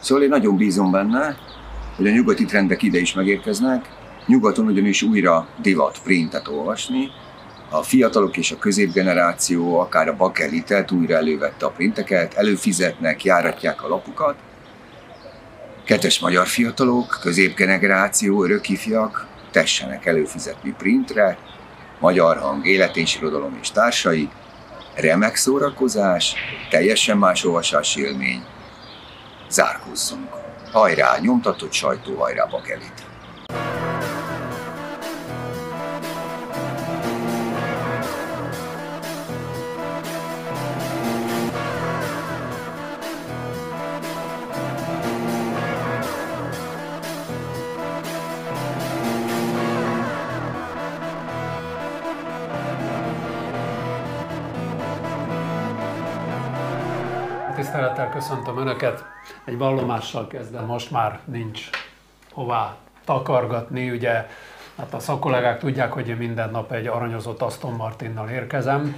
Szóval én nagyon bízom benne, hogy a nyugati trendek ide is megérkeznek, nyugaton ugyanis újra divat printet olvasni, a fiatalok és a középgeneráció, akár a bakelitet újra elővette a printeket, előfizetnek, járatják a lapukat. Kettes magyar fiatalok, középgeneráció, örökifjak tessenek előfizetni printre, magyar hang, élet és irodalom és társai, remek szórakozás, teljesen más olvasási élmény. Zárkózzunk! Hajrá, nyomtatott sajtó, hajrá, bakelit! Köszöntöm Önöket. Egy vallomással kezdem, most már nincs hová takargatni, ugye hát a szakkollégák tudják, hogy én minden nap egy aranyozott Aston Martinnal érkezem.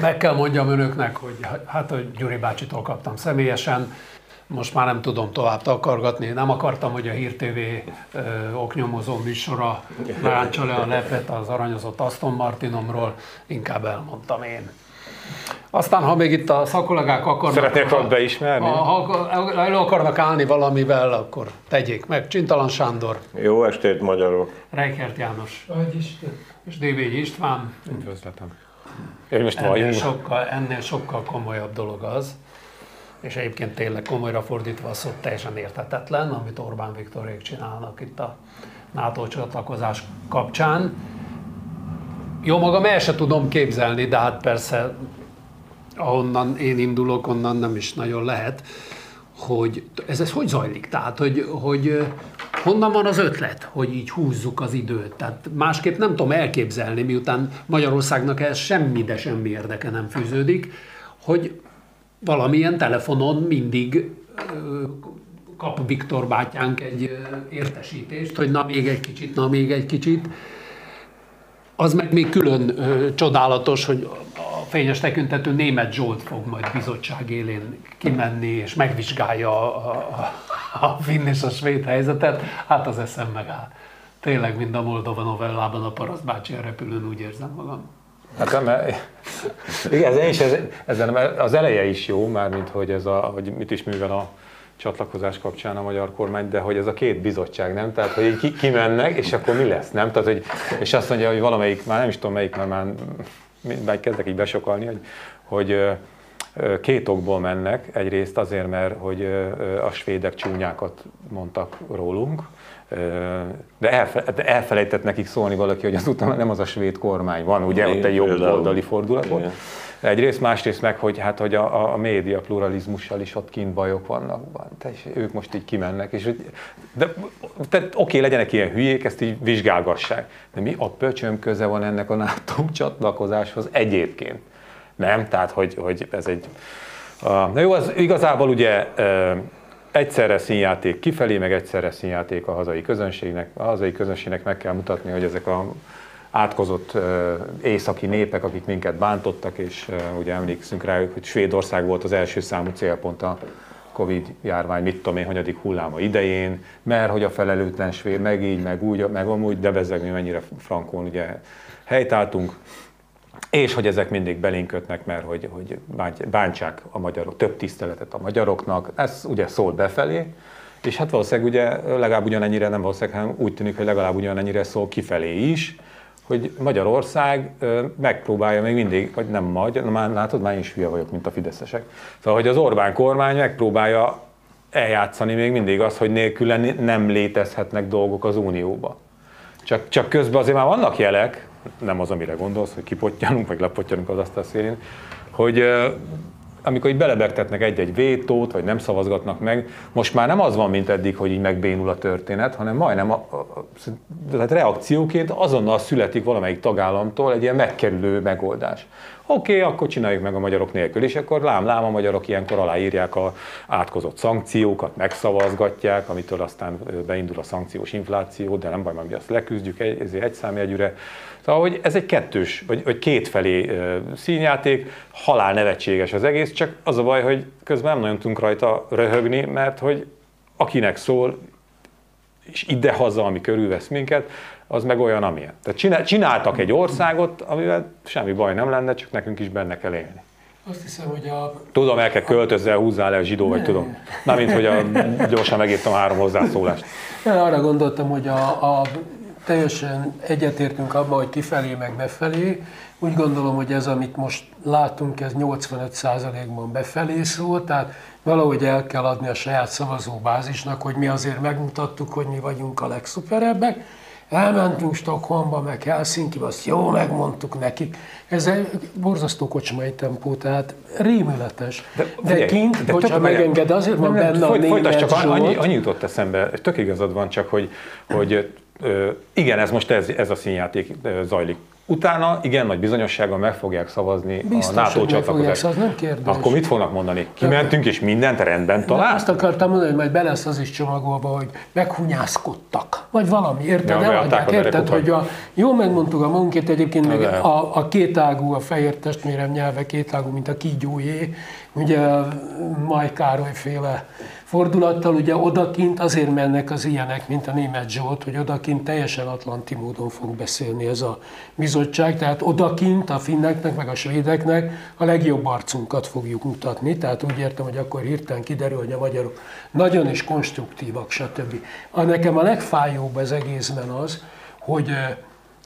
Meg kell mondjam önöknek, hogy hát a Gyuri bácsitól kaptam személyesen, most már nem tudom tovább takargatni. Nem akartam, hogy a Hír TV ö, oknyomozó műsora ráncsa le a lepet az aranyozott Aston Martinomról, inkább elmondtam én. Aztán, ha még itt a szakkollégák akarnak... Szeretnék ha, beismerni? Ha, ha elő akarnak állni valamivel, akkor tegyék meg. Csintalan Sándor. Jó estét, magyarok! Reichert János. És Dévény István. Üdvözletem. Én most ennél sokkal, ennél sokkal komolyabb dolog az, és egyébként tényleg komolyra fordítva a szót teljesen érthetetlen, amit Orbán Viktorék csinálnak itt a NATO csatlakozás kapcsán. Jó magam el se tudom képzelni, de hát persze ahonnan én indulok, onnan nem is nagyon lehet, hogy ez, ez hogy zajlik? Tehát, hogy, hogy honnan van az ötlet, hogy így húzzuk az időt? Tehát másképp nem tudom elképzelni, miután Magyarországnak ez semmi, de semmi érdeke nem fűződik, hogy valamilyen telefonon mindig kap Viktor bátyánk egy értesítést, hogy na még egy kicsit, na még egy kicsit. Az meg még külön ö, csodálatos, hogy fényes tekintetű német Zsolt fog majd bizottság élén kimenni, és megvizsgálja a, a, a finn és a svéd helyzetet. Hát az eszem megáll. Tényleg, mind a Moldova novellában a paraszt bácsi repülőn úgy érzem magam. Hát nem, igen, ez, is, ez, ezen, az eleje is jó, mármint hogy, ez a, hogy mit is művel a csatlakozás kapcsán a magyar kormány, de hogy ez a két bizottság, nem? Tehát, hogy ki, kimennek, és akkor mi lesz, nem? Tehát, hogy, és azt mondja, hogy valamelyik, már nem is tudom melyik, mert már, már kezdek így besokalni, hogy, hogy két okból mennek. Egyrészt azért, mert hogy a svédek csúnyákat mondtak rólunk, de elfelejtett nekik szólni valaki, hogy azután nem az a svéd kormány van, ugye ott egy jobb oldali fordulat volt. Egyrészt, másrészt meg, hogy, hát, hogy a, a média pluralizmussal is ott kint bajok vannak, tehát ők most így kimennek, és de, de oké, legyenek ilyen hülyék, ezt így vizsgálgassák, de mi a pöcsöm köze van ennek a NATO csatlakozáshoz egyébként? Nem, tehát hogy, hogy ez egy... Na jó, az igazából ugye egyszerre színjáték kifelé, meg egyszerre színjáték a hazai közönségnek. A hazai közönségnek meg kell mutatni, hogy ezek a átkozott északi népek, akik minket bántottak, és ugye emlékszünk rá, hogy Svédország volt az első számú célpont a Covid járvány, mit tudom én, hanyadik hulláma idején, mert hogy a felelőtlen svéd, meg így, meg úgy, meg amúgy, de bezzeg mi mennyire frankon ugye helytáltunk, és hogy ezek mindig belénkötnek, mert hogy, hogy bántsák a magyarok, több tiszteletet a magyaroknak, ez ugye szól befelé, és hát valószínűleg ugye legalább ugyanennyire, nem valószínűleg, hanem úgy tűnik, hogy legalább ugyanennyire szól kifelé is, hogy Magyarország megpróbálja még mindig, vagy nem magyar, na már látod, már is hülye vagyok, mint a fideszesek. Szóval, hogy az Orbán kormány megpróbálja eljátszani még mindig azt, hogy nélkül nem létezhetnek dolgok az Unióba. Csak, csak közben azért már vannak jelek, nem az, amire gondolsz, hogy kipottyanunk, vagy lepottyanunk az asztal szélén, hogy amikor így belebegtetnek egy-egy vétót, vagy nem szavazgatnak meg, most már nem az van, mint eddig, hogy így megbénul a történet, hanem majdnem a, a, a, tehát reakcióként azonnal születik valamelyik tagállamtól egy ilyen megkerülő megoldás. Oké, okay, akkor csináljuk meg a magyarok nélkül, és akkor lám-lám a magyarok ilyenkor aláírják a átkozott szankciókat, megszavazgatják, amitől aztán beindul a szankciós infláció, de nem baj, mert mi azt leküzdjük egy, egy számjegyűre. Szóval hogy ez egy kettős, vagy, vagy kétfelé színjáték, halál nevetséges az egész, csak az a baj, hogy közben nem nagyon tudunk rajta röhögni, mert hogy akinek szól, és ide-haza, ami körülvesz minket, az meg olyan, amilyen. Tehát csináltak egy országot, amivel semmi baj nem lenne, csak nekünk is benne kell élni. Azt hiszem, hogy a... Tudom, el kell költözzel, húzzál le a zsidó, vagy tudom. Na, mint hogy a, gyorsan megírtam három hozzászólást. Én arra gondoltam, hogy a, a teljesen egyetértünk abban, hogy kifelé meg befelé. Úgy gondolom, hogy ez, amit most látunk, ez 85%-ban befelé szól, tehát valahogy el kell adni a saját szavazóbázisnak, hogy mi azért megmutattuk, hogy mi vagyunk a legszuperebbek, Elmentünk Stockholmba, meg helsinki azt jó megmondtuk nekik. Ez egy borzasztó kocsmai tempó, tehát rémületes. De, de, de kint, de hogyha megenged, azért van nem, benne a német csak annyi, annyi jutott eszembe, tök igazad van, csak hogy, hogy igen, ez most ez, ez a színjáték zajlik Utána igen nagy bizonyossággal meg fogják szavazni Biztos, a NATO csatlakozást. Az nem kérdés. Akkor mit fognak mondani? Kimentünk és mindent rendben talál? Azt akartam mondani, hogy majd be lesz az is csomagolva, hogy meghunyászkodtak. Vagy valami, érted? Ja, Eladják, érted, hogy a, jó megmondtuk a magunkét egyébként, meg a, a kétágú, a fehér testvérem nyelve kétágú, mint a kígyójé, ugye Maj Károly féle fordulattal, ugye odakint azért mennek az ilyenek, mint a német Zsolt, hogy odakint teljesen atlanti módon fog beszélni ez a bizottság, tehát odakint a finneknek, meg a svédeknek a legjobb arcunkat fogjuk mutatni, tehát úgy értem, hogy akkor hirtelen kiderül, hogy a magyarok nagyon is konstruktívak, stb. A nekem a legfájóbb az egészben az, hogy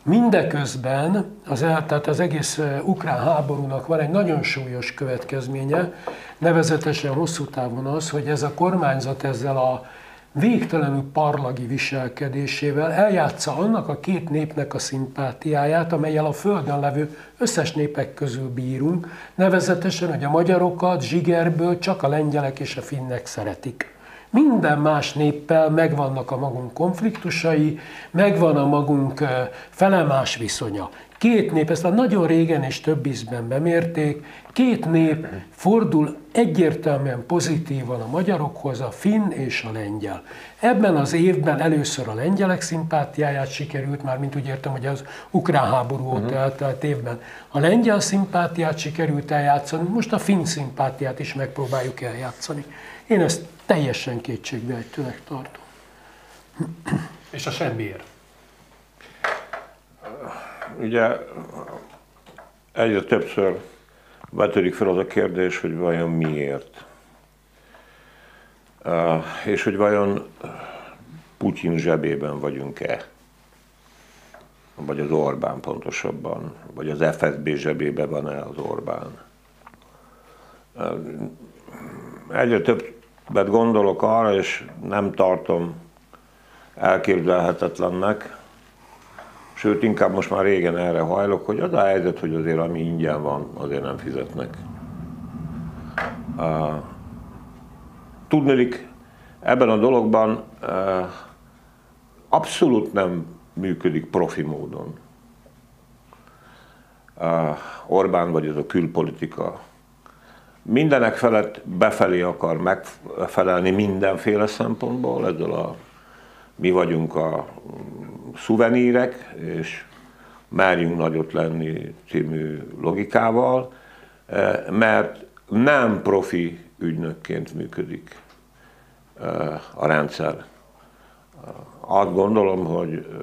Mindeközben az, tehát az egész ukrán háborúnak van egy nagyon súlyos következménye, nevezetesen hosszú távon az, hogy ez a kormányzat ezzel a végtelenül parlagi viselkedésével eljátsza annak a két népnek a szimpátiáját, amelyel a Földön levő összes népek közül bírunk, nevezetesen, hogy a magyarokat zsigerből csak a lengyelek és a finnek szeretik. Minden más néppel megvannak a magunk konfliktusai, megvan a magunk felemás viszonya. Két nép, ezt a nagyon régen és több ízben bemérték, két nép fordul egyértelműen pozitívan a magyarokhoz, a finn és a lengyel. Ebben az évben először a lengyelek szimpátiáját sikerült, már mint úgy értem, hogy az ukrán háború óta uh-huh. eltelt évben a lengyel szimpátiát sikerült eljátszani, most a finn szimpátiát is megpróbáljuk eljátszani. Én ezt teljesen kétségbeejtőnek tartom. És a semmiért? Ugye egyre többször vetődik fel az a kérdés, hogy vajon miért. És hogy vajon Putyin zsebében vagyunk-e? Vagy az Orbán pontosabban, vagy az FSB zsebében van-e az Orbán? Egyre több mert gondolok arra, és nem tartom elképzelhetetlennek, sőt, inkább most már régen erre hajlok, hogy az a helyzet, hogy azért ami ingyen van, azért nem fizetnek. Uh, ebben a dologban uh, abszolút nem működik profi módon. Uh, Orbán vagy ez a külpolitika mindenek felett befelé akar megfelelni mindenféle szempontból, ezzel a mi vagyunk a szuvenírek, és merjünk nagyot lenni című logikával, eh, mert nem profi ügynökként működik eh, a rendszer. Azt gondolom, hogy eh,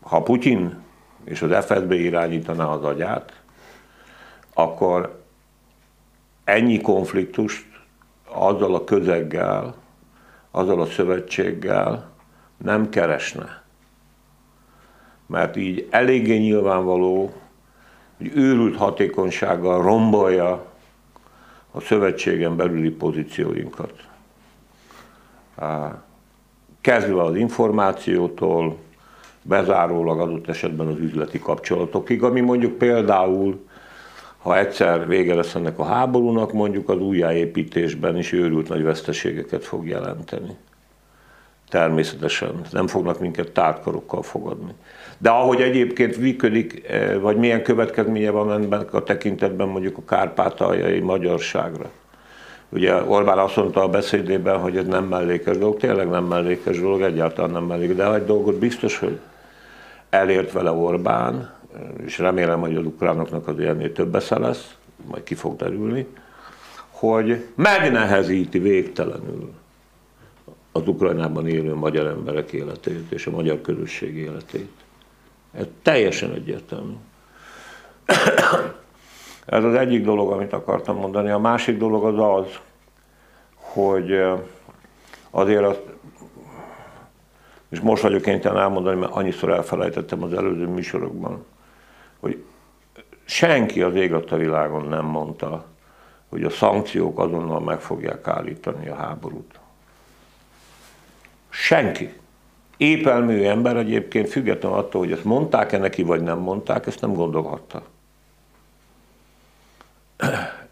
ha Putyin és az FSB irányítaná az agyát, akkor ennyi konfliktust azzal a közeggel, azzal a szövetséggel nem keresne. Mert így eléggé nyilvánvaló, hogy őrült hatékonysággal rombolja a szövetségen belüli pozícióinkat. Kezdve az információtól, bezárólag adott esetben az üzleti kapcsolatokig, ami mondjuk például ha egyszer vége lesz ennek a háborúnak, mondjuk az újjáépítésben is őrült nagy veszteségeket fog jelenteni. Természetesen nem fognak minket tártkarokkal fogadni. De ahogy egyébként működik, eh, vagy milyen következménye van ennek a tekintetben mondjuk a kárpátaljai magyarságra. Ugye Orbán azt mondta a beszédében, hogy ez nem mellékes dolog, tényleg nem mellékes dolog, egyáltalán nem mellékes, de egy dolgot biztos, hogy elért vele Orbán, és remélem, hogy az ukránoknak az ennél több esze lesz, majd ki fog derülni, hogy megnehezíti végtelenül az Ukrajnában élő magyar emberek életét és a magyar közösség életét. Ez teljesen egyértelmű. Ez az egyik dolog, amit akartam mondani. A másik dolog az az, hogy azért azt, és most vagyok kénytelen elmondani, mert annyiszor elfelejtettem az előző műsorokban, hogy senki az ég a világon nem mondta, hogy a szankciók azonnal meg fogják állítani a háborút. Senki. Épelmű ember egyébként függetlenül attól, hogy ezt mondták-e neki, vagy nem mondták, ezt nem gondolhatta.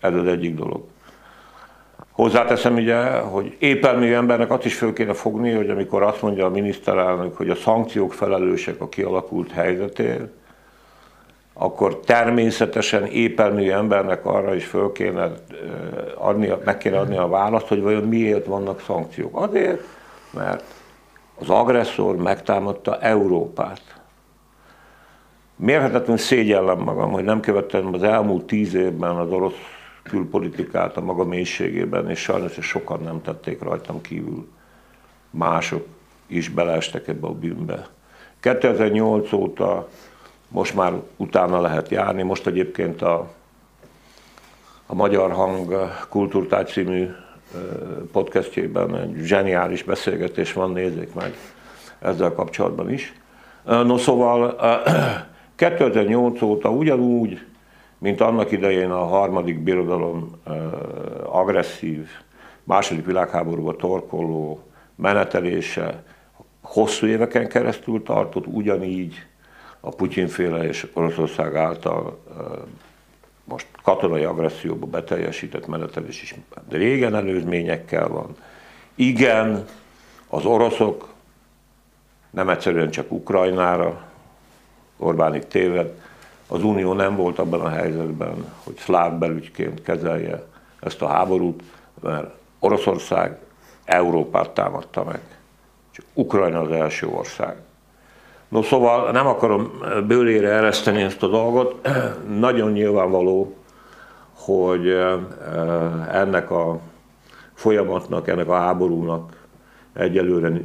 Ez az egyik dolog. Hozzáteszem ugye, hogy épelmű embernek azt is föl kéne fogni, hogy amikor azt mondja a miniszterelnök, hogy a szankciók felelősek a kialakult helyzetért, akkor természetesen épelmű embernek arra is föl kéne adni, meg kéne adni a választ, hogy vajon miért vannak szankciók. Azért, mert az agresszor megtámadta Európát. Mérhetetlenül szégyellem magam, hogy nem követtem az elmúlt tíz évben az orosz külpolitikát a maga mélységében, és sajnos sokan nem tették rajtam kívül. Mások is beleestek ebbe a bűnbe. 2008 óta most már utána lehet járni, most egyébként a, a Magyar Hang Kultúrtáj című podcastjében egy zseniális beszélgetés van, nézzék meg ezzel kapcsolatban is. No szóval 2008 óta ugyanúgy, mint annak idején a harmadik birodalom agresszív, második világháborúba torkoló menetelése hosszú éveken keresztül tartott, ugyanígy a Putyinféle és Oroszország által most katonai agresszióba beteljesített menetelés is régen előzményekkel van. Igen, az oroszok nem egyszerűen csak Ukrajnára, Orbánik téved, az Unió nem volt abban a helyzetben, hogy szláv belügyként kezelje ezt a háborút, mert Oroszország Európát támadta meg. Csak Ukrajna az első ország. No szóval nem akarom bőlére ereszteni ezt a dolgot. Nagyon nyilvánvaló, hogy ennek a folyamatnak, ennek a háborúnak egyelőre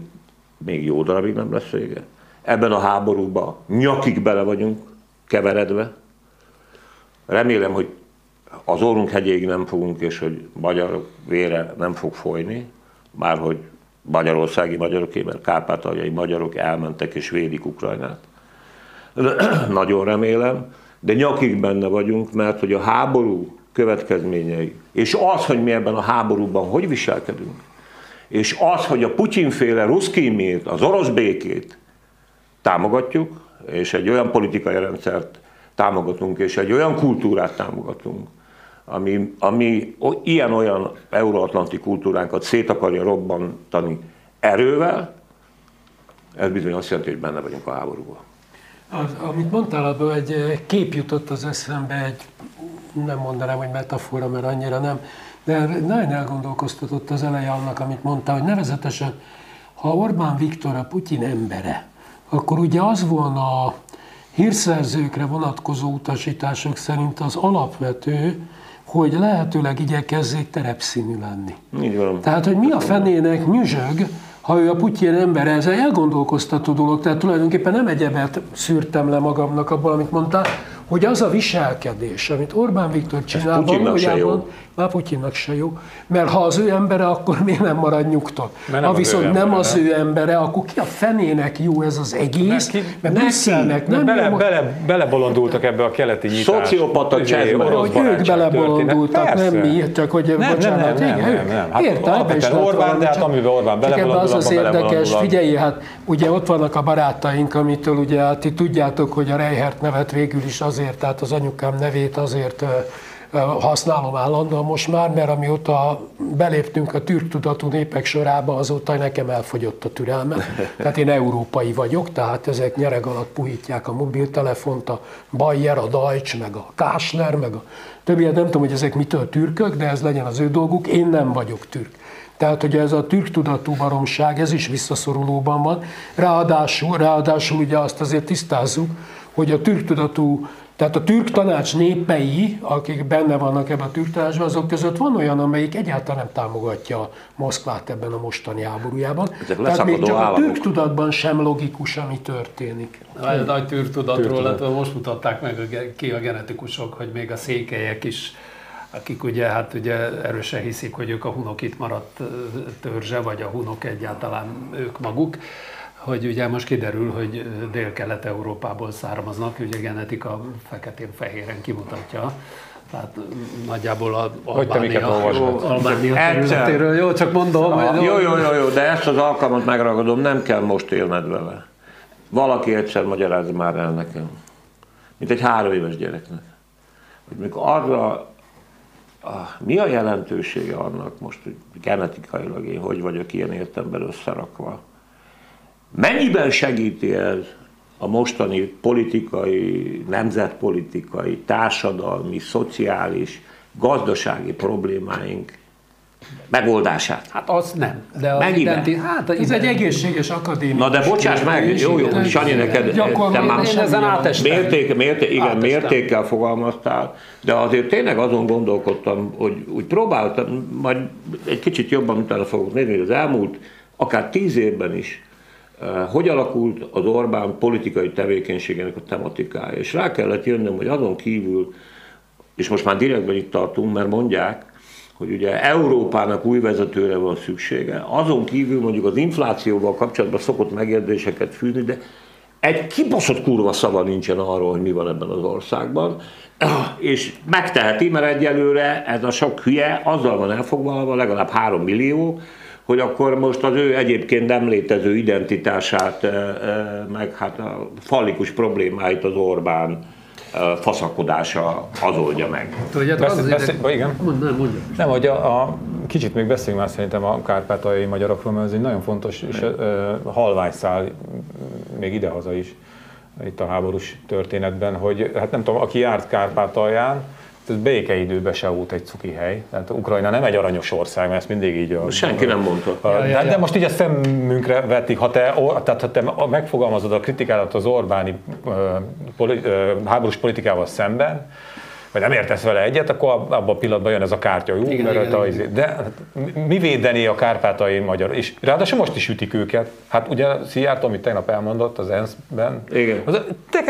még jó darabig nem lesz vége. Ebben a háborúban nyakig bele vagyunk keveredve. Remélem, hogy az orrunk hegyéig nem fogunk, és hogy magyar vére nem fog folyni, már hogy magyarországi magyaroké, mert kárpátaljai magyarok elmentek és védik Ukrajnát. Nagyon remélem, de nyakig benne vagyunk, mert hogy a háború következményei, és az, hogy mi ebben a háborúban hogy viselkedünk, és az, hogy a Putyinféle ruszkimét, az orosz békét támogatjuk, és egy olyan politikai rendszert támogatunk, és egy olyan kultúrát támogatunk, ami, ami ilyen-olyan euróatlanti kultúránkat szét akarja robbantani erővel, ez bizony azt jelenti, hogy benne vagyunk a háborúban. Az, amit mondtál, abban egy kép jutott az eszembe, egy, nem mondanám, hogy metafora, mert annyira nem, de nagyon elgondolkoztatott az eleje annak, amit mondtál, hogy nevezetesen, ha Orbán Viktor a Putyin embere, akkor ugye az volna a hírszerzőkre vonatkozó utasítások szerint az alapvető, hogy lehetőleg igyekezzék terepszínű lenni. Így van. Tehát, hogy mi a fenének nyüzsög, ha ő a Putyin ember, ez egy elgondolkoztató dolog, tehát tulajdonképpen nem egyebet szűrtem le magamnak abból, amit mondtál, hogy az a viselkedés, amit Orbán Viktor csinál, valójában már Putyinnak se jó, mert ha az ő embere, akkor miért nem marad nyugton? Ha viszont nem embere, az ő embere, akkor ki a fenének jó ez az egész? Neki, mert Brüsszelnek nem bele, jó, bele, belebolondultak ebbe a keleti nyitás. Szociopata csendben. Hogy ők belebolondultak, nem mi, csak hogy nem, bocsánat, nem, nem, nem, nem, nem. Hát Értem, és Orbán, de hát amiben Orbán belebolondul, az az érdekes, figyelj, hát ugye ott vannak a barátaink, amitől ugye hát ti tudjátok, hogy a Reihert nevet végül is azért, tehát az anyukám nevét azért használom állandóan most már, mert amióta beléptünk a türk tudatú népek sorába, azóta nekem elfogyott a türelme. Tehát én európai vagyok, tehát ezek nyereg alatt puhítják a mobiltelefont, a Bayer, a Deutsch, meg a Kásler, meg a többi, nem tudom, hogy ezek mitől türkök, de ez legyen az ő dolguk, én nem vagyok türk. Tehát ugye ez a türk tudatú baromság, ez is visszaszorulóban van. Ráadásul, ráadásul ugye azt azért tisztázzuk, hogy a türk tudatú tehát a türk tanács népei, akik benne vannak ebben a türk tanácsban, azok között van olyan, amelyik egyáltalán nem támogatja Moszkvát ebben a mostani háborújában. Ezek Tehát még csak államok. a türk tudatban sem logikus, ami történik. A nagy türk tudatról, hát most mutatták meg ki a genetikusok, hogy még a székelyek is akik ugye, hát ugye erősen hiszik, hogy ők a hunok itt maradt törzse, vagy a hunok egyáltalán ők maguk hogy ugye most kiderül, hogy Dél-Kelet-Európából származnak, ugye genetika feketén-fehéren kimutatja. Tehát nagyjából a Albánia, Albánia területéről, jó, csak mondom. Jó, jó, jó, jó, de ezt az alkalmat megragadom, nem kell most élned vele. Valaki egyszer magyaráz már el nekem, mint egy három éves gyereknek. Hogy mikor arra, ah, mi a jelentősége annak most, hogy genetikailag én hogy vagyok ilyen értemben összerakva, Mennyiben segíti ez a mostani politikai, nemzetpolitikai, társadalmi, szociális, gazdasági problémáink megoldását. Hát az nem. De az? Identi, hát ez egy egészséges akadémikus. Na de bocsáss meg, jó, jó, Sanyi, neked, te már ezen mérték, mérték, igen, mértékkel fogalmaztál, de azért tényleg azon gondolkodtam, hogy úgy próbáltam, majd egy kicsit jobban utána fogok nézni, hogy az elmúlt akár tíz évben is hogy alakult az Orbán politikai tevékenységének a tematikája. És rá kellett jönnöm, hogy azon kívül, és most már direktben itt tartunk, mert mondják, hogy ugye Európának új vezetőre van szüksége. Azon kívül mondjuk az inflációval kapcsolatban szokott megjegyzéseket fűzni, de egy kibaszott kurva szava nincsen arról, hogy mi van ebben az országban, és megteheti, mert egyelőre ez a sok hülye azzal van elfoglalva, legalább három millió, hogy akkor most az ő egyébként nem létező identitását, meg hát a fallikus problémáit az Orbán faszakodása az oldja meg. Tudjátok, az beszél, az igen. Mond, nem, mondja. Nem, hogy a, a, kicsit még beszéljünk már szerintem a kárpátaljai magyarokról, mert ez egy nagyon fontos és uh, halványszál még idehaza is itt a háborús történetben, hogy hát nem tudom, aki járt Kárpátalján, ez békeidőben se volt egy cuki hely. Tehát Ukrajna nem egy aranyos ország, mert ezt mindig így... A, Senki nem mondta. A, ja, ja, ja. De most így a szemünkre vetik, ha te, tehát, ha te megfogalmazod a kritikálat az Orbáni uh, poli, uh, háborús politikával szemben, vagy nem értesz vele egyet, akkor abban a pillanatban jön ez a kártya, jó? Igen, mert igen, a, igen. De hát, mi védené a kárpátai magyar? És ráadásul most is ütik őket. Hát ugye Szijjártó, amit tegnap elmondott az ENSZ-ben, igen. az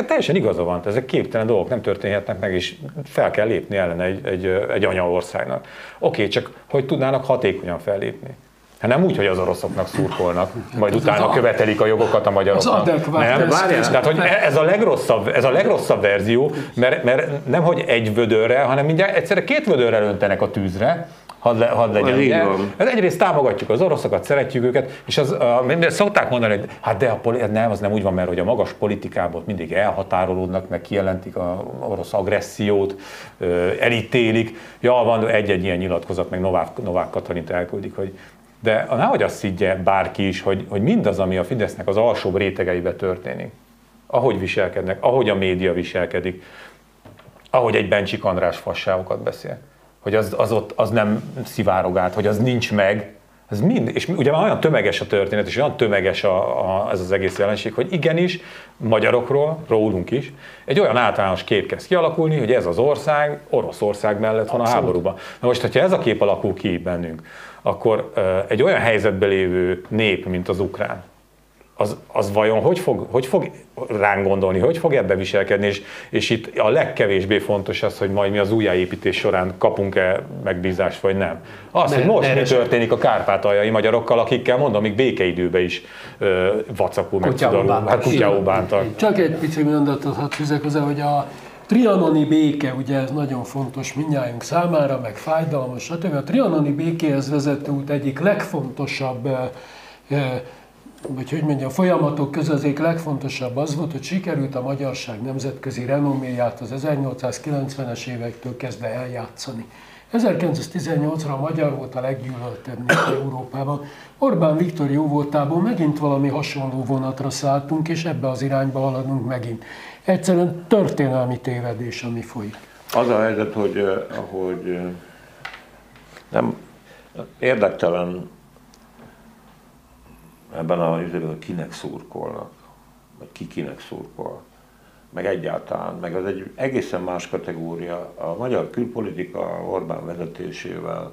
teljesen igaza van, ezek képtelen dolgok nem történhetnek meg, és fel kell lépni ellen egy, egy, egy anyaországnak. Oké, csak hogy tudnának hatékonyan fellépni? Hát nem úgy, hogy az oroszoknak szurkolnak, majd utána követelik a jogokat a magyaroknak. Az nem, várjál. Tehát, hogy ez a legrosszabb, ez a legrosszabb verzió, mert, mert nem hogy egy vödörre, hanem mindjárt egyszerre két vödörre öntenek a tűzre, hadd, le, hadd legyen. Ugye? Ez egyrészt támogatjuk az oroszokat, szeretjük őket, és az, uh, szokták mondani, hogy hát de a poli- nem, az nem úgy van, mert hogy a magas politikából mindig elhatárolódnak, meg kijelentik a orosz agressziót, elítélik. Ja, van egy-egy ilyen nyilatkozat, meg Novák, Novák Katalint elküldik, hogy de nehogy azt higgye bárki is, hogy, hogy mindaz, ami a Fidesznek az alsóbb rétegeibe történik, ahogy viselkednek, ahogy a média viselkedik, ahogy egy Bencsik András fasságokat beszél, hogy az, az ott az nem szivárog át, hogy az nincs meg, ez mind, és ugye már olyan tömeges a történet, és olyan tömeges a, a, ez az egész jelenség, hogy igenis, magyarokról, rólunk is, egy olyan általános kép kezd kialakulni, hogy ez az ország Oroszország mellett van a háborúban. Na most, hogyha ez a kép alakul ki bennünk, akkor egy olyan helyzetben lévő nép, mint az ukrán, az, az vajon hogy fog, hogy fog ránk gondolni, hogy fog ebbe viselkedni, és, és itt a legkevésbé fontos az, hogy majd mi az újjáépítés során kapunk-e megbízást, vagy nem. Az, ne, hogy most mi történik a kárpátaljai magyarokkal, akikkel mondom, még békeidőben is ö, vacakul, meg hát kutyául bántak. Csak egy pici mondatot hadd fűzek hozzá, hogy a, trianoni béke, ugye ez nagyon fontos mindnyájunk számára, meg fájdalmas, stb. A trianoni békéhez vezető út egyik legfontosabb vagy hogy mondjam, folyamatok közül az egyik legfontosabb az volt, hogy sikerült a magyarság nemzetközi renoméját az 1890-es évektől kezdve eljátszani. 1918-ra a magyar volt a leggyűlöltebb Európában. Orbán Viktor jó voltából megint valami hasonló vonatra szálltunk, és ebbe az irányba haladunk megint. Egyszerűen történelmi tévedés, ami folyik. Az a helyzet, hogy, hogy nem érdektelen ebben a hogy kinek szurkolnak, vagy ki kinek szurkol, meg egyáltalán, meg az egy egészen más kategória. A magyar külpolitika Orbán vezetésével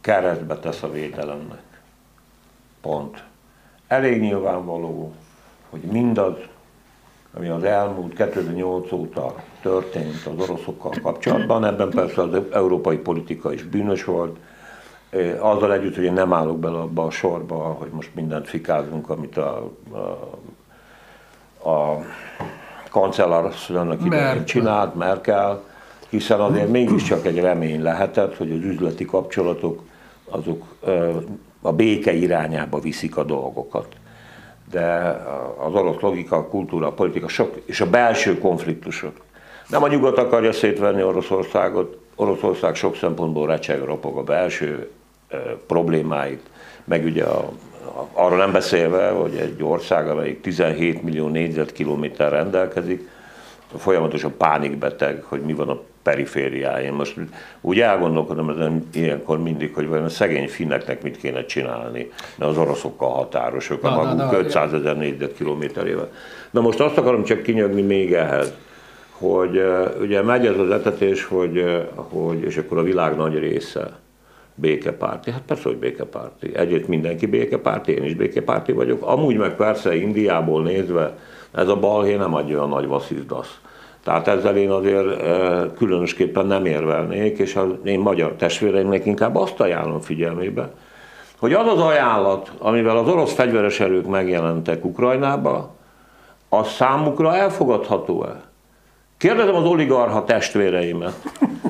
keresztbe tesz a védelemnek. Pont. Elég nyilvánvaló, hogy mindaz, ami az elmúlt 2008 óta történt az oroszokkal kapcsolatban, ebben persze az európai politika is bűnös volt, azzal együtt, hogy én nem állok bele abba a sorba, hogy most mindent fikázunk, amit a, a, a kancellár annak idején csinált, Merkel, hiszen azért mégiscsak egy remény lehetett, hogy az üzleti kapcsolatok azok a béke irányába viszik a dolgokat. De az orosz logika, a kultúra, a politika sok, és a belső konfliktusok. Nem a nyugat akarja szétvenni Oroszországot, Oroszország sok szempontból recseg, ropog a belső problémáit, meg ugye a, a, arról nem beszélve, hogy egy ország, amelyik 17 millió négyzetkilométer rendelkezik, folyamatosan pánikbeteg, hogy mi van a perifériáin. Most úgy elgondolkodom ezen ilyenkor mindig, hogy vajon a szegény finneknek mit kéne csinálni, mert az oroszokkal határosok, a maguk na, na, 500 ezer négyzetkilométerével. Na most azt akarom csak kinyögni még ehhez, hogy ugye megy ez az etetés, hogy, hogy és akkor a világ nagy része békepárti. Hát persze, hogy békepárti. Egyébként mindenki békepárti, én is békepárti vagyok. Amúgy meg persze Indiából nézve ez a balhé nem adja a nagy vasszizdasz. Tehát ezzel én azért különösképpen nem érvelnék, és az én magyar testvéreimnek inkább azt ajánlom figyelmébe, hogy az az ajánlat, amivel az orosz fegyveres erők megjelentek Ukrajnába, az számukra elfogadható-e? Kérdezem az oligarha testvéreimet,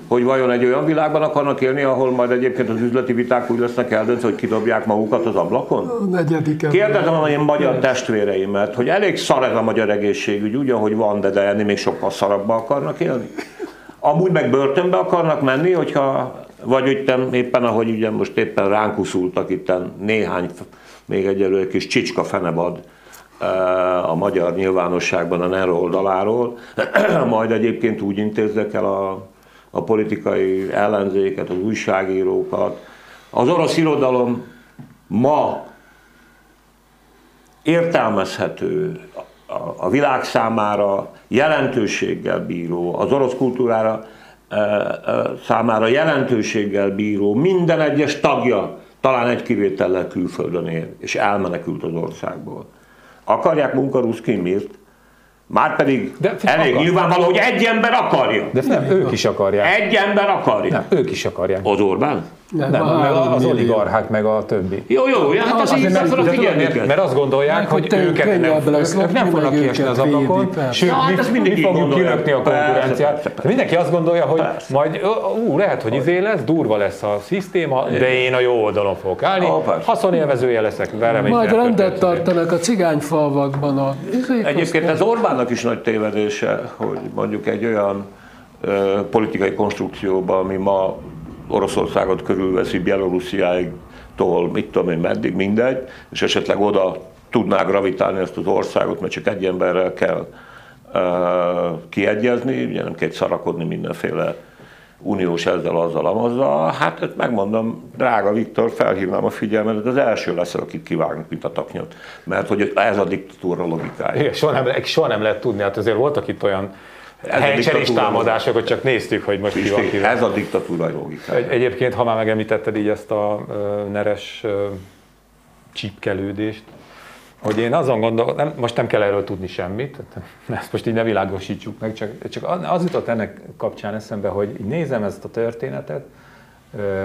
hogy vajon egy olyan világban akarnak élni, ahol majd egyébként az üzleti viták úgy lesznek eldöntve, hogy kidobják magukat az ablakon? A negyedik Kérdezem a én magyar testvéreimet, hogy elég szar ez a magyar egészségügy, úgy, ahogy van, de, de ennél még sokkal szarabba akarnak élni? Amúgy meg börtönbe akarnak menni, hogyha, vagy éppen, éppen ahogy ugye most éppen ránk uszultak itt néhány, még egyelőre kis csicska fenebad, a magyar nyilvánosságban a NER oldaláról, majd egyébként úgy intézzek el a, a politikai ellenzéket, az újságírókat. Az orosz irodalom ma értelmezhető, a, világ számára jelentőséggel bíró, az orosz kultúrára e, e, számára jelentőséggel bíró, minden egyes tagja talán egy kivétellel külföldön él, és elmenekült az országból. Akarják munkaruszkin miért? Márpedig de elég akar. nyilvánvaló, hogy egy ember akarja. De nem, ők is akarják. Egy ember akarja. Nem, ők is akarják. Az Orbán? Nem, nem az oligarchák meg a többi. Jó, jó, ja, hát az, az, mert, mert, mert, mert azt gondolják, meg, hogy őket nem, ők nem fognak kiesni az ablakon, sőt, hát mi, mi fogunk kilökni a konkurenciát. Mindenki azt gondolja, hogy majd, ú, lehet, hogy izé lesz, durva lesz a szisztéma, de én a jó oldalon fogok állni, haszonélvezője leszek vele. Majd rendet tartanak a cigányfalvakban. A... Egyébként ez Orbánnak is nagy tévedése, hogy mondjuk egy olyan politikai konstrukcióban, ami ma Oroszországot körülveszi, Bielorussziáig, tól, mit tudom én, meddig, mindegy, és esetleg oda tudná gravitálni ezt az országot, mert csak egy emberrel kell uh, kiegyezni, ugye nem kell szarakodni mindenféle uniós ezzel, azzal, amazzal. Hát megmondom, drága Viktor, felhívnám a figyelmet, az első lesz, akit kivágnak, mint a taknyot. Mert hogy ez a diktatúra logikája. Igen, soha nem, soha nem lehet tudni, hát azért voltak itt olyan helycserés támadásokat csak néztük, hogy most ki van Ez a diktatúra logika. Egy, egyébként, ha már megemlítetted így ezt a uh, neres uh, csípkelődést, hogy én azon gondolom, nem, most nem kell erről tudni semmit, ezt most így ne világosítsuk meg, csak, csak az jutott ennek kapcsán eszembe, hogy így nézem ezt a történetet,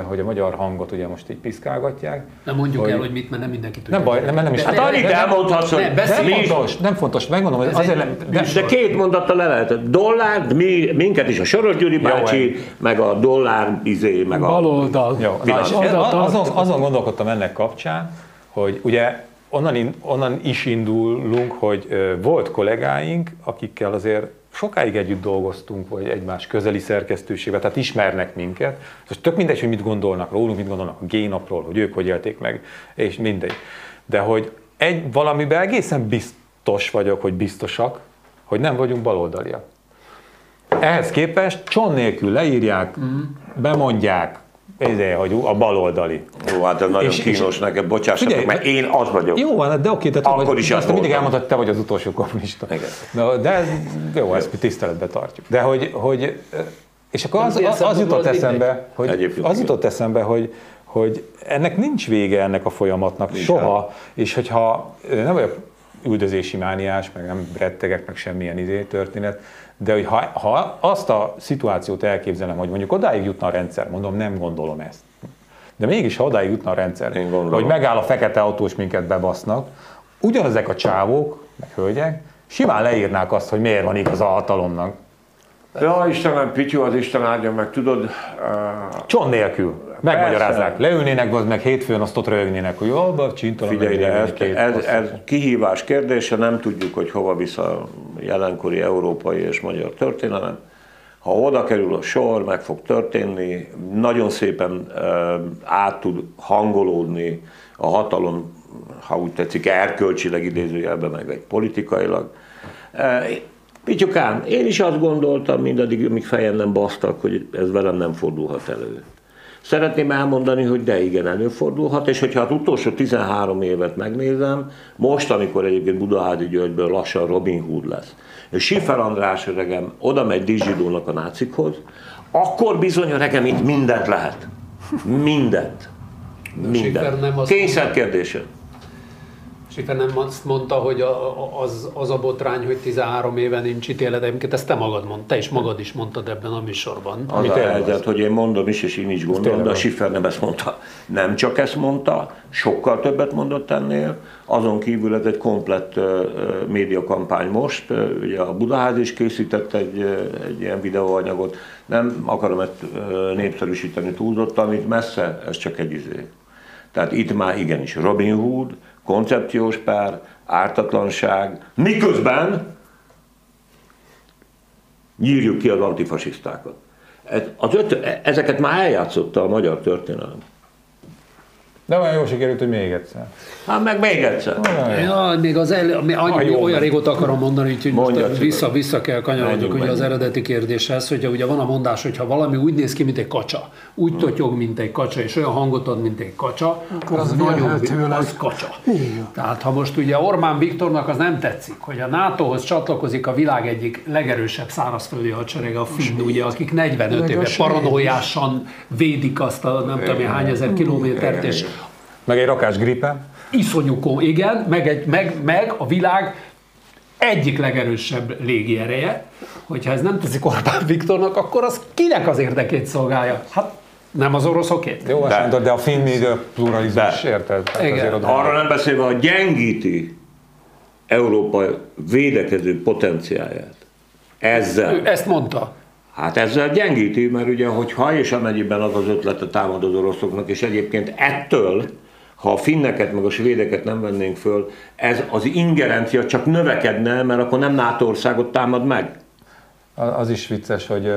hogy a magyar hangot ugye most így piszkálgatják. Nem mondjuk hogy... el, hogy mit, mert nem mindenki tudja. Nem baj, nem, nem is. Hát annyit elmondhatsz, hogy nem, nem fontos, nem fontos, megmondom, hogy azért nem. De, de két mondattal le lehet. Dollár, mi, minket is a Soros Gyuri bácsi, meg a dollár izé, meg a baloldal. Jó, na, és azon, azon gondolkodtam ennek kapcsán, hogy ugye onnan, onnan is indulunk, hogy volt kollégáink, akikkel azért sokáig együtt dolgoztunk, vagy egymás közeli szerkesztőségben, tehát ismernek minket. Most tök mindegy, hogy mit gondolnak rólunk, mit gondolnak a génapról, hogy ők hogy élték meg, és mindegy. De hogy egy valamiben egészen biztos vagyok, hogy biztosak, hogy nem vagyunk baloldaliak. Ehhez képest cson nélkül leírják, mm. bemondják, ideje, hogy a baloldali. Jó, hát ez nagyon és, kínos és, neked, bocsássatok, figyelj, mert én az vagyok. Jó van, de oké, de Akkor vagy, is azt mindig elmondtad, te vagy az utolsó kommunista. Na, de jó, ezt tiszteletbe tartjuk. De hogy, hogy és akkor az, az, az jutott eszembe, hogy, az jutott eszembe, hogy, hogy ennek nincs vége ennek a folyamatnak nincs soha, el. és hogyha nem vagyok üldözési mániás, meg nem rettegek, meg semmilyen izé történet, de hogy ha, ha azt a szituációt elképzelem, hogy mondjuk odáig jutna a rendszer, mondom, nem gondolom ezt. De mégis, ha odáig jutna a rendszer, hogy megáll a fekete autós, minket bebasznak, ugyanezek a csávók, meg hölgyek, simán leírnák azt, hogy miért van igaz a hatalomnak. Ja, Istenem, Pityu, az Isten áldja meg, tudod... Uh... Cson nélkül. Megmagyarázzák. Leülnének, az meg hétfőn azt ott rögnének, hogy jó, csintalom. Figyelj, ez, ez, ez, kihívás kérdése, nem tudjuk, hogy hova visz a jelenkori európai és magyar történelem. Ha oda kerül a sor, meg fog történni, nagyon szépen át tud hangolódni a hatalom, ha úgy tetszik, erkölcsileg idézőjelben, meg egy politikailag. Pityukám, én is azt gondoltam mindaddig, amíg fejem nem basztak, hogy ez velem nem fordulhat elő. Szeretném elmondani, hogy de igen, előfordulhat, és hogyha az utolsó 13 évet megnézem, most, amikor egyébként Budaházi Györgyből lassan Robin Hood lesz, és Sifer András öregem oda megy Dizsidónak a nácikhoz, akkor bizony öregem itt mindent lehet. Mindent. Mindent. Kényszer kérdése. Sifer nem azt mondta, hogy az, az a botrány, hogy 13 éve nincs ítélet, egyébként ezt te magad mondtad, te is magad is mondtad ebben a műsorban. Az a helyzet, hogy én mondom is, és én is gondolom, de a Sifer nem ezt mondta. Nem csak ezt mondta, sokkal többet mondott ennél, azon kívül ez egy komplett uh, médiakampány most, uh, ugye a Budaház is készített egy, uh, egy ilyen videóanyagot, nem akarom ezt népszerűsíteni túlzottan, itt messze, ez csak egy izé. Tehát itt már igenis Robin Hood, koncepciós pár, ártatlanság, miközben nyírjuk ki az antifasisztákat. Ez, az öt, ezeket már eljátszotta a magyar történelem. De olyan jól sikerült, hogy még egyszer. Hát meg még egyszer. Ja, még az el, annyi, ah, olyan régóta akarom mondani, hogy most vissza, vissza kell kanyarodni ugye az eredeti kérdéshez, hogy ugye van a mondás, hogy ha valami úgy néz ki, mint egy kacsa, úgy totyog, mint egy kacsa, és olyan hangot ad, mint egy kacsa, akkor az, az nagyon az kacsa. Igen. Tehát ha most ugye Orbán Viktornak az nem tetszik, hogy a NATO-hoz csatlakozik a világ egyik legerősebb szárazföldi hadserege, a Finn, ugye, akik 45 éve paranoiásan védik azt a nem tudom hány ezer kilométert, és meg egy rakás gripe. Iszonyú igen, meg, egy, meg, meg a világ egyik legerősebb légiereje, hogyha ez nem teszik Orbán Viktornak, akkor az kinek az érdekét szolgálja? Hát nem az oroszokét. Jó, de, mondod, de a finn média pluralizmus, érted? Hát Igen. Arra nem beszélve, hogy gyengíti Európa védekező potenciáját. Ezzel. Ő ezt mondta. Hát ezzel gyengíti, mert ugye, hogy ha és amennyiben az az ötlete támad az oroszoknak, és egyébként ettől ha a finneket meg a svédeket nem vennénk föl, ez az ingerencia csak növekedne, mert akkor nem NATO országot támad meg. Az is vicces, hogy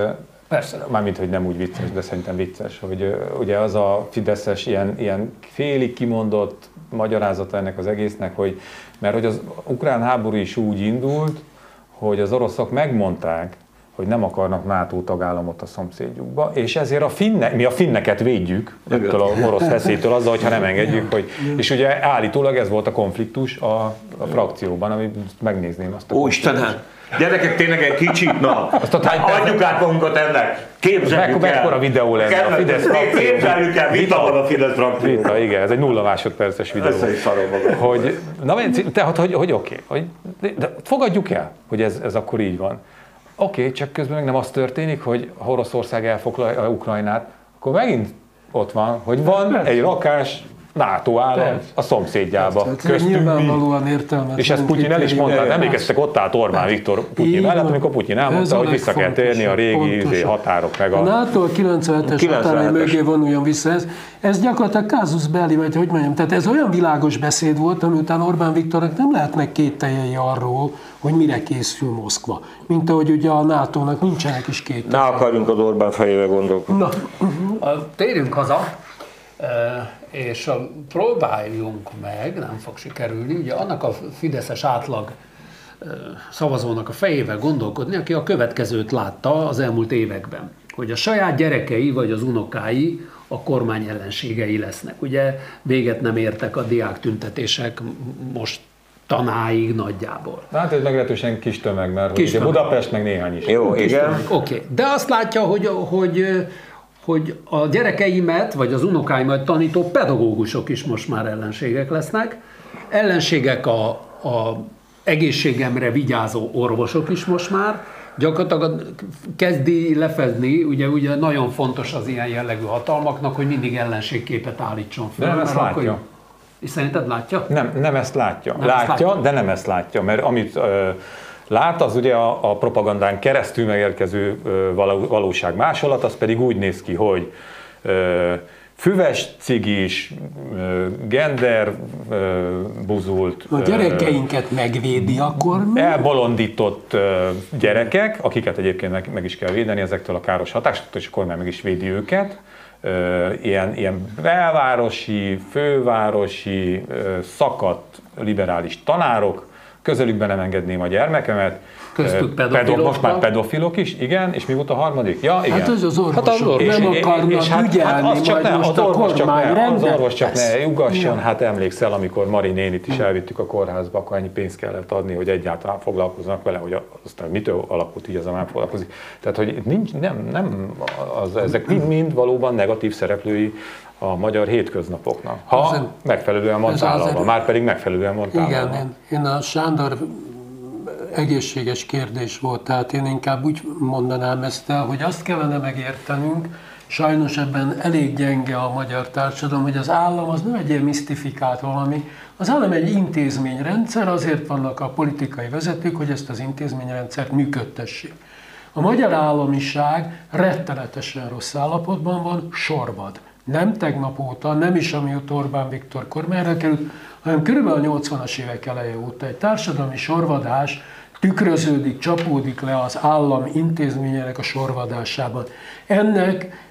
Persze. Mármint, hogy nem úgy vicces, de szerintem vicces, hogy ugye az a Fideszes ilyen, ilyen félig kimondott magyarázata ennek az egésznek, hogy mert hogy az ukrán háború is úgy indult, hogy az oroszok megmondták, hogy nem akarnak NATO tagállamot a szomszédjukba, és ezért a finne, mi a finneket védjük ettől a orosz veszélytől azzal, hogyha nem engedjük, hogy, és ugye állítólag ez volt a konfliktus a, a frakcióban, amit megnézném azt a Ó, Istenem! Gyerekek, tényleg egy kicsit, na, Azt a adjuk át magunkat ennek. Képzeljük el. Mekkora videó lenne a Fidesz frakció. Képzeljük el, vita van a Fidesz frakció. Vita, igen, ez egy nulla másodperces videó. Ezt is szarom Hogy, na, tehát, hogy, hogy oké, okay, hogy, de fogadjuk el, hogy ez, ez akkor így van. Oké, okay, csak közben meg nem az történik, hogy Oroszország elfoglalja Ukrajnát, akkor megint ott van, hogy van Persze. egy rakás NATO állam Persze. a szomszédjába. Persze, köztünk nyilvánvalóan értelmes. És ezt Putyin el is mondta, nem emlékeztek ott állt Orbán Viktor Putyin mellett, amikor Putyin elmondta, hogy vissza kell térni a régi izé, határok meg a... A NATO a 97-es határai mögé vonuljon vissza. Ez, ez gyakorlatilag kázus belli, vagy hogy mondjam, tehát ez olyan világos beszéd volt, ami után Orbán Viktornak nem lehetnek két teljei arról, hogy mire készül Moszkva. Mint ahogy ugye a NATO-nak nincsenek is két. Ne akarjunk az Orbán fejével gondolkodni. Na. Térjünk haza és próbáljunk meg, nem fog sikerülni, ugye annak a fideszes átlag szavazónak a fejével gondolkodni, aki a következőt látta az elmúlt években. hogy a saját gyerekei vagy az unokái a kormány ellenségei lesznek. Ugye véget nem értek a diák tüntetések most tanáig nagyjából. Hát ez meglehetősen kis tömeg, mert kis tömeg. Budapest meg néhány is. Jó, kis igen. Oké, okay. de azt látja, hogy, hogy, hogy a gyerekeimet, vagy az unokáimat tanító pedagógusok is most már ellenségek lesznek. Ellenségek a, a egészségemre vigyázó orvosok is most már, gyakorlatilag kezdi lefedni, ugye, ugye nagyon fontos az ilyen jellegű hatalmaknak, hogy mindig ellenségképet állítson fel. De nem ezt látja. Akkor, és szerinted látja? Nem, nem ezt látja. Nem látja, ezt látja, de nem ezt látja, mert amit ö, lát, az ugye a, a propagandán keresztül megérkező ö, valóság másolat, az pedig úgy néz ki, hogy füves cigis, gender buzult. A gyerekeinket megvédi akkor mi? Elbolondított gyerekek, akiket egyébként meg, is kell védeni ezektől a káros hatásoktól, és akkor már meg is védi őket. Ilyen, ilyen belvárosi, fővárosi, szakadt liberális tanárok, közelükben nem engedném a gyermekemet, Köztük pedofilok. Most már pedofilok is, igen, és mi volt a harmadik? Ja, igen. Hát ez az orvosok hát az orvos. nem akarnak és, és hát, ügyelni, hát az csak ne, az orvos csak ne, az orvos csak ne ugasson, hát emlékszel, amikor Mari nénit is elvittük a kórházba, akkor ennyi pénzt kellett adni, hogy egyáltalán foglalkoznak vele, hogy aztán mitől alakult így az a már foglalkozik. Tehát, hogy nincs, nem, nem, az, ezek mind-mind valóban negatív szereplői a magyar hétköznapoknak. Ha az, megfelelően van tálalva, már pedig megfelelően van tálalva. Igen, én, én a Sándor egészséges kérdés volt, tehát én inkább úgy mondanám ezt el, hogy azt kellene megértenünk, sajnos ebben elég gyenge a magyar társadalom, hogy az állam az nem egy ilyen misztifikált valami, az állam egy intézményrendszer, azért vannak a politikai vezetők, hogy ezt az intézményrendszert működtessék. A magyar államiság rettenetesen rossz állapotban van, sorvad. Nem tegnap óta, nem is amióta Orbán Viktor kormányra került, hanem körülbelül a 80-as évek eleje óta egy társadalmi sorvadás tükröződik, csapódik le az állam intézményének a sorvadásában. Ennek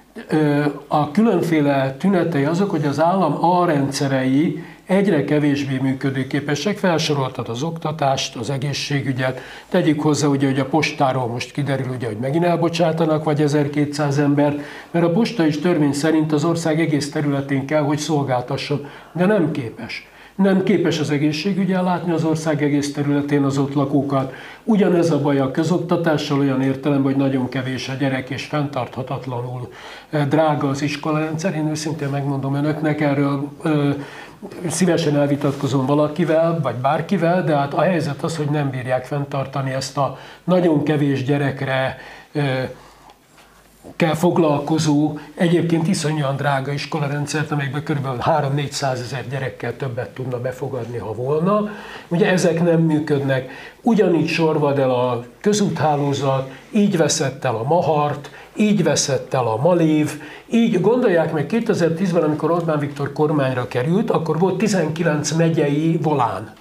a különféle tünetei azok, hogy az állam A rendszerei egyre kevésbé működőképesek. Felsoroltad az oktatást, az egészségügyet, tegyük hozzá, ugye, hogy a postáról most kiderül, ugye, hogy megint elbocsátanak, vagy 1200 ember, mert a posta is törvény szerint az ország egész területén kell, hogy szolgáltasson, de nem képes nem képes az egészségügy ellátni az ország egész területén az ott lakókat. Ugyanez a baj a közoktatással olyan értelemben, hogy nagyon kevés a gyerek és fenntarthatatlanul eh, drága az iskolarendszer. Én őszintén megmondom önöknek, erről ö, szívesen elvitatkozom valakivel, vagy bárkivel, de hát a helyzet az, hogy nem bírják fenntartani ezt a nagyon kevés gyerekre kell foglalkozó, egyébként iszonyúan drága iskolarendszert, amelyben kb. 3-400 ezer gyerekkel többet tudna befogadni, ha volna. Ugye ezek nem működnek. Ugyanígy sorvad el a közúthálózat, így veszett el a Mahart, így veszett el a Malév, így gondolják meg 2010-ben, amikor Orbán Viktor kormányra került, akkor volt 19 megyei volán.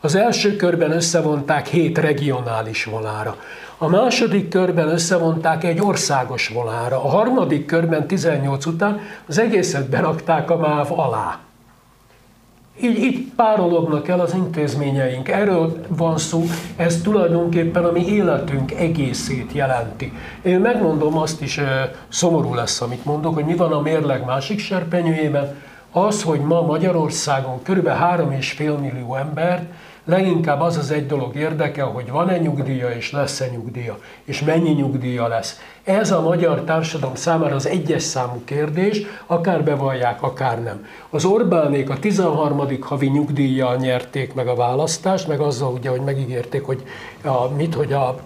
Az első körben összevonták 7 regionális volára. A második körben összevonták egy országos volára. A harmadik körben 18 után az egészet berakták a MÁV alá. Így itt párolognak el az intézményeink. Erről van szó, ez tulajdonképpen a mi életünk egészét jelenti. Én megmondom azt is, szomorú lesz, amit mondok, hogy mi van a mérleg másik serpenyőjében, az, hogy ma Magyarországon kb. 3,5 millió embert Leginkább az az egy dolog érdekel, hogy van-e nyugdíja és lesz-e nyugdíja, és mennyi nyugdíja lesz. Ez a magyar társadalom számára az egyes számú kérdés, akár bevallják, akár nem. Az Orbánék a 13. havi nyugdíjjal nyerték meg a választást, meg azzal ugye, hogy megígérték, hogy a, mit, hogy a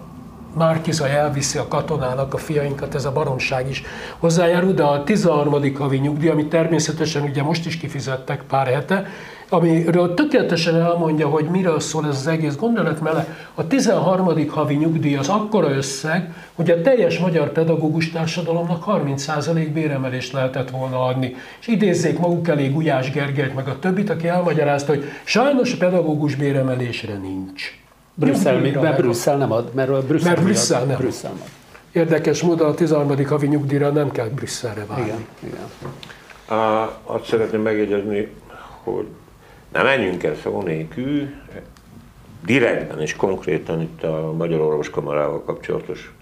Márkiza elviszi a katonának a fiainkat, ez a baromság is hozzájárul, de a 13. havi nyugdíj, amit természetesen ugye most is kifizettek pár hete, amiről tökéletesen elmondja, hogy miről szól ez az egész gondolat, mert a 13. havi nyugdíj az akkora összeg, hogy a teljes magyar pedagógus társadalomnak 30% béremelést lehetett volna adni. És idézzék maguk elé Gulyás Gergelyt, meg a többit, aki elmagyarázta, hogy sajnos a pedagógus béremelésre nincs. Brüsszel, mert Brüsszel nem ad, mert Brüsszel, mert Brüsszel nem. Brüsszel nem. Érdekes módon a 13. havi nyugdíjra nem kell Brüsszelre várni. Igen, igen. Uh, azt szeretném megjegyezni, hogy nem menjünk el szó nélkül, direktben és konkrétan itt a Magyar Orvoskamarával kapcsolatos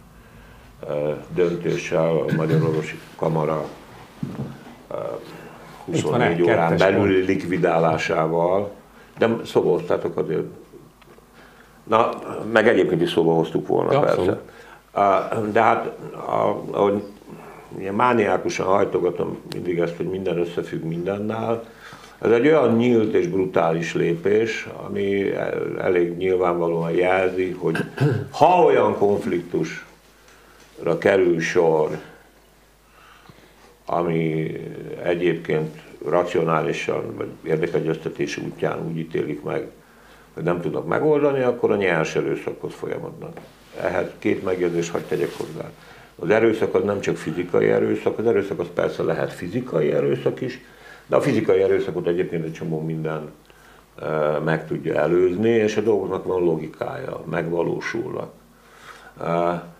döntéssel a Magyar Orvosi Kamara 24 órán belüli likvidálásával, de szóba hoztátok azért. Na, meg egyébként is szóba hoztuk volna ja, persze. Szó. De hát, ahogy ilyen mániákusan hajtogatom mindig ezt, hogy minden összefügg mindennel, ez egy olyan nyílt és brutális lépés, ami elég nyilvánvalóan jelzi, hogy ha olyan konfliktusra kerül sor, ami egyébként racionálisan, vagy érdekegyeztetés útján úgy ítélik meg, hogy nem tudnak megoldani, akkor a nyers erőszakhoz folyamodnak. Ehhez két megjegyzést hagy tegyek hozzá. Az erőszak az nem csak fizikai erőszak, az erőszak az persze lehet fizikai erőszak is, de a fizikai erőszakot egyébként egy csomó minden meg tudja előzni, és a dolgoknak van logikája, megvalósulnak.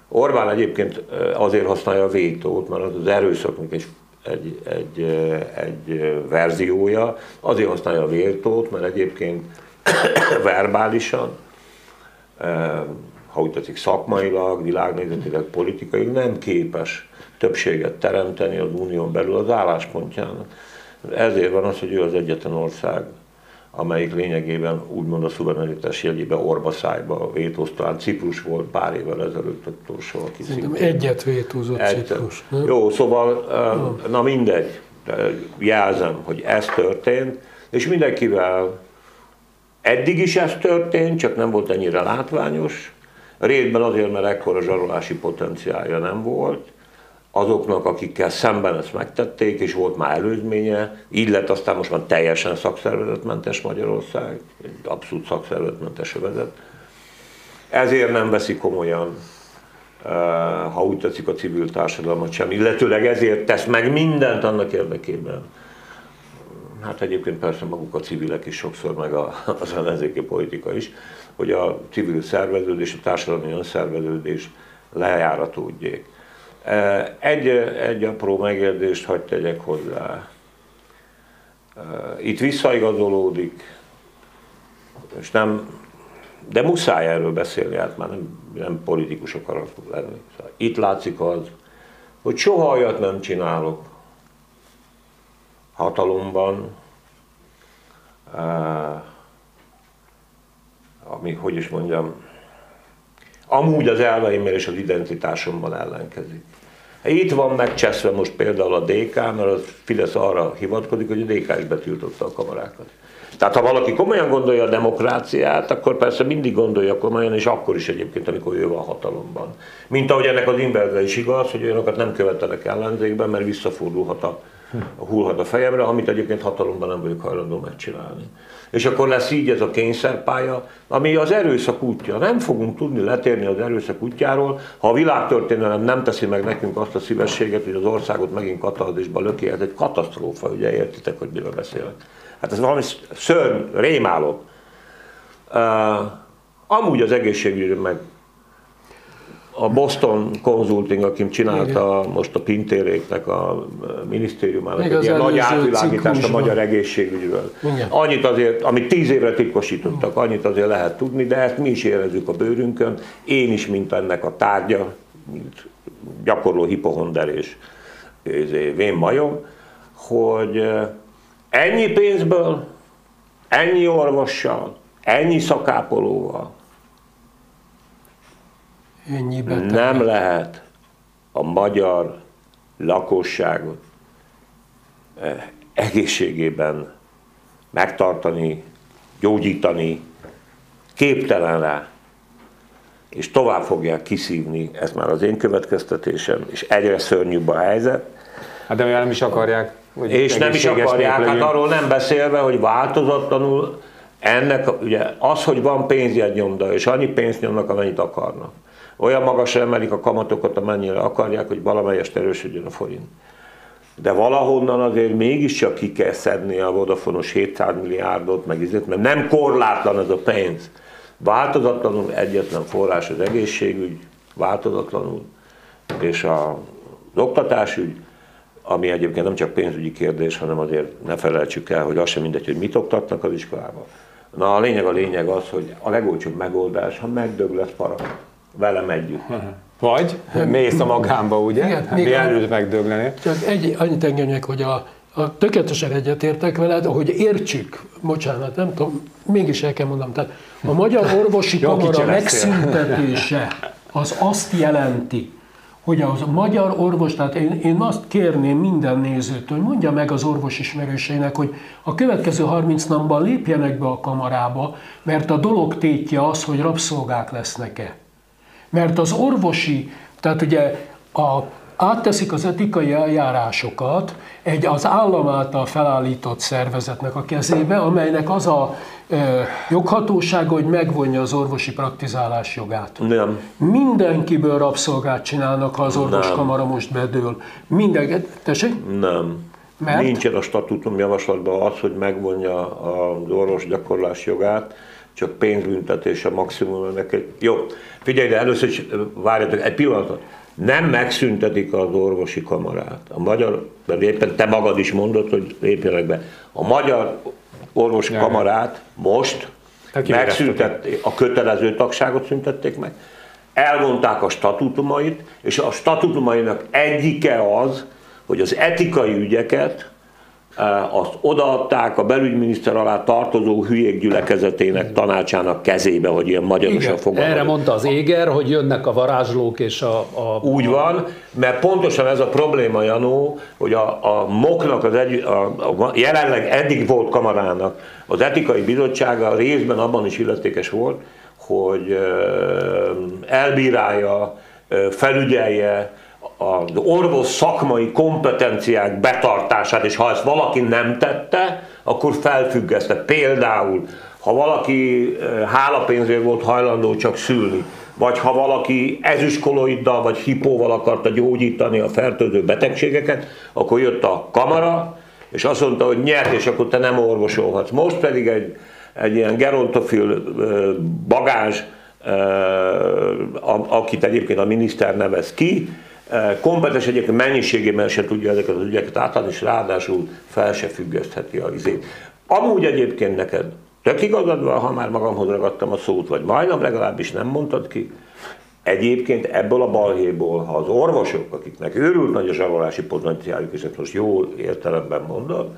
Orbán egyébként azért használja a vétót, mert az az erőszaknak egy, egy, egy, egy verziója, azért használja a vétót, mert egyébként verbálisan, ha úgy tetszik szakmailag, világnézetileg, politikailag nem képes többséget teremteni az unión belül az álláspontjának. Ezért van az, hogy ő az egyetlen ország, amelyik lényegében úgymond a szuverenitás jegyében orbaszájba vétózta. Talán Ciprus volt pár évvel ezelőtt utolsó, aki Szerintem egyet vétózott egy, Ciprus. Nem? Jó, szóval, na mindegy, jelzem, hogy ez történt, és mindenkivel eddig is ez történt, csak nem volt ennyire látványos. Rétben azért, mert ekkora zsarolási potenciálja nem volt, azoknak, akikkel szemben ezt megtették, és volt már előzménye, így lett aztán most már teljesen szakszervezetmentes Magyarország, egy abszolút szakszervezetmentes övezet. Ezért nem veszi komolyan, eh, ha úgy tetszik a civil társadalmat sem, illetőleg ezért tesz meg mindent annak érdekében. Hát egyébként persze maguk a civilek is sokszor, meg az ellenzéki politika is, hogy a civil szerveződés, a társadalmi önszerveződés lejáratódjék egy, egy apró megjegyzést hagyd tegyek hozzá. Itt visszaigazolódik, és nem, de muszáj erről beszélni, hát már nem, nem politikus akarok lenni. Szóval itt látszik az, hogy soha olyat nem csinálok hatalomban, ami, hogy is mondjam, amúgy az elveimmel és az identitásomban ellenkezik. Itt van megcseszve most például a DK, mert a Fidesz arra hivatkozik, hogy a DK is betiltotta a kamarákat. Tehát ha valaki komolyan gondolja a demokráciát, akkor persze mindig gondolja komolyan, és akkor is egyébként, amikor ő van hatalomban. Mint ahogy ennek az inverze is igaz, hogy olyanokat nem követelek ellenzékben, mert visszafordulhat a, hullhat a fejemre, amit egyébként hatalomban nem vagyok hajlandó megcsinálni és akkor lesz így ez a kényszerpálya, ami az erőszak útja. Nem fogunk tudni letérni az erőszak útjáról, ha a világtörténelem nem teszi meg nekünk azt a szívességet, hogy az országot megint katalizmusba löki, ez egy katasztrófa, ugye értitek, hogy miről beszélek. Hát ez valami szörny, rémálom. Uh, amúgy az egészségügyről meg a Boston Consulting, aki csinálta Igen. most a Pintéréknek a minisztériumának egy ilyen nagy átvilágítást a magyar egészségügyről. Igen. Annyit azért, amit tíz évre titkosítottak, annyit azért lehet tudni, de ezt mi is érezzük a bőrünkön. Én is, mint ennek a tárgya, mint gyakorló hipohonder és vén majom, hogy eh, ennyi pénzből, ennyi orvossal, ennyi szakápolóval, Nem lehet a magyar lakosságot eh, egészségében megtartani, gyógyítani, képtelen rá, és tovább fogják kiszívni, ez már az én következtetésem, és egyre szörnyűbb a helyzet. Hát de nem is akarják, hogy És nem is akarják, hát arról nem beszélve, hogy változatlanul ennek, ugye az, hogy van pénzjegynyomda, és annyi pénzt nyomnak, amennyit akarnak olyan magasra emelik a kamatokat, amennyire akarják, hogy valamelyest erősödjön a forint. De valahonnan azért mégiscsak ki kell szedni a Vodafonos 700 milliárdot, meg izét, mert nem korlátlan ez a pénz. Változatlanul egyetlen forrás az egészségügy, változatlanul, és a, az oktatásügy, ami egyébként nem csak pénzügyi kérdés, hanem azért ne felejtsük el, hogy az sem mindegy, hogy mit oktatnak az iskolában. Na a lényeg a lényeg az, hogy a legolcsóbb megoldás, ha megdög lesz para velem együtt. Vagy mész a magámba, ugye? Igen, még előtt megdöglenél. Csak egy, annyit engedjek, hogy a, a tökéletesen egyetértek veled, hogy értsük, bocsánat, nem tudom, mégis el kell mondanom, tehát a Magyar Orvosi Kamara megszüntetése az azt jelenti, hogy az magyar orvos, tehát én, én azt kérném minden nézőtől, hogy mondja meg az orvos ismerőseinek, hogy a következő 30 napban lépjenek be a kamarába, mert a dolog tétje az, hogy rabszolgák lesznek-e. Mert az orvosi, tehát ugye a átteszik az etikai eljárásokat egy az állam által felállított szervezetnek a kezébe, amelynek az a e, joghatósága, hogy megvonja az orvosi praktizálás jogát. Nem. Mindenkiből rabszolgát csinálnak, ha az orvoskamara most bedől. Minden, tessék? Nem. Mert? Nincsen a statutum javaslatban az, hogy megvonja az orvos gyakorlás jogát, csak pénzbüntetése maximum neked. Jó, figyelj, de először is várjatok egy pillanatot nem megszüntetik az orvosi kamarát. A magyar, mert éppen te magad is mondod, hogy lépjenek be. A magyar orvosi kamarát most megszüntették, a kötelező tagságot szüntették meg, elmondták a statutumait, és a statutumainak egyike az, hogy az etikai ügyeket azt odaadták a belügyminiszter alá tartozó hülyék gyülekezetének tanácsának kezébe, hogy ilyen magyarosan fogalmazok. Erre mondta az Éger, hogy jönnek a varázslók és a... a Úgy van, mert pontosan ez a probléma, Janó, hogy a, a MOK-nak, az egy, a, a, jelenleg eddig volt kamarának, az etikai bizottsága részben abban is illetékes volt, hogy elbírálja, felügyelje, az orvos szakmai kompetenciák betartását, és ha ezt valaki nem tette, akkor felfüggeszte. Például, ha valaki eh, hálapénzért volt hajlandó csak szülni, vagy ha valaki ezüstkoloiddal vagy hipóval akarta gyógyítani a fertőző betegségeket, akkor jött a kamara, és azt mondta, hogy nyert, és akkor te nem orvosolhatsz. Most pedig egy, egy ilyen gerontofil eh, bagázs, eh, akit egyébként a miniszter nevez ki, kompetens egyébként mennyiségében se tudja ezeket az ügyeket átadni, és ráadásul fel se függesztheti a izét. Amúgy egyébként neked tök igazad van, ha már magamhoz ragadtam a szót, vagy majdnem legalábbis nem mondtad ki, Egyébként ebből a balhéból, ha az orvosok, akiknek őrült nagy a zsarolási potenciáljuk, és ezt most jó értelemben mondod,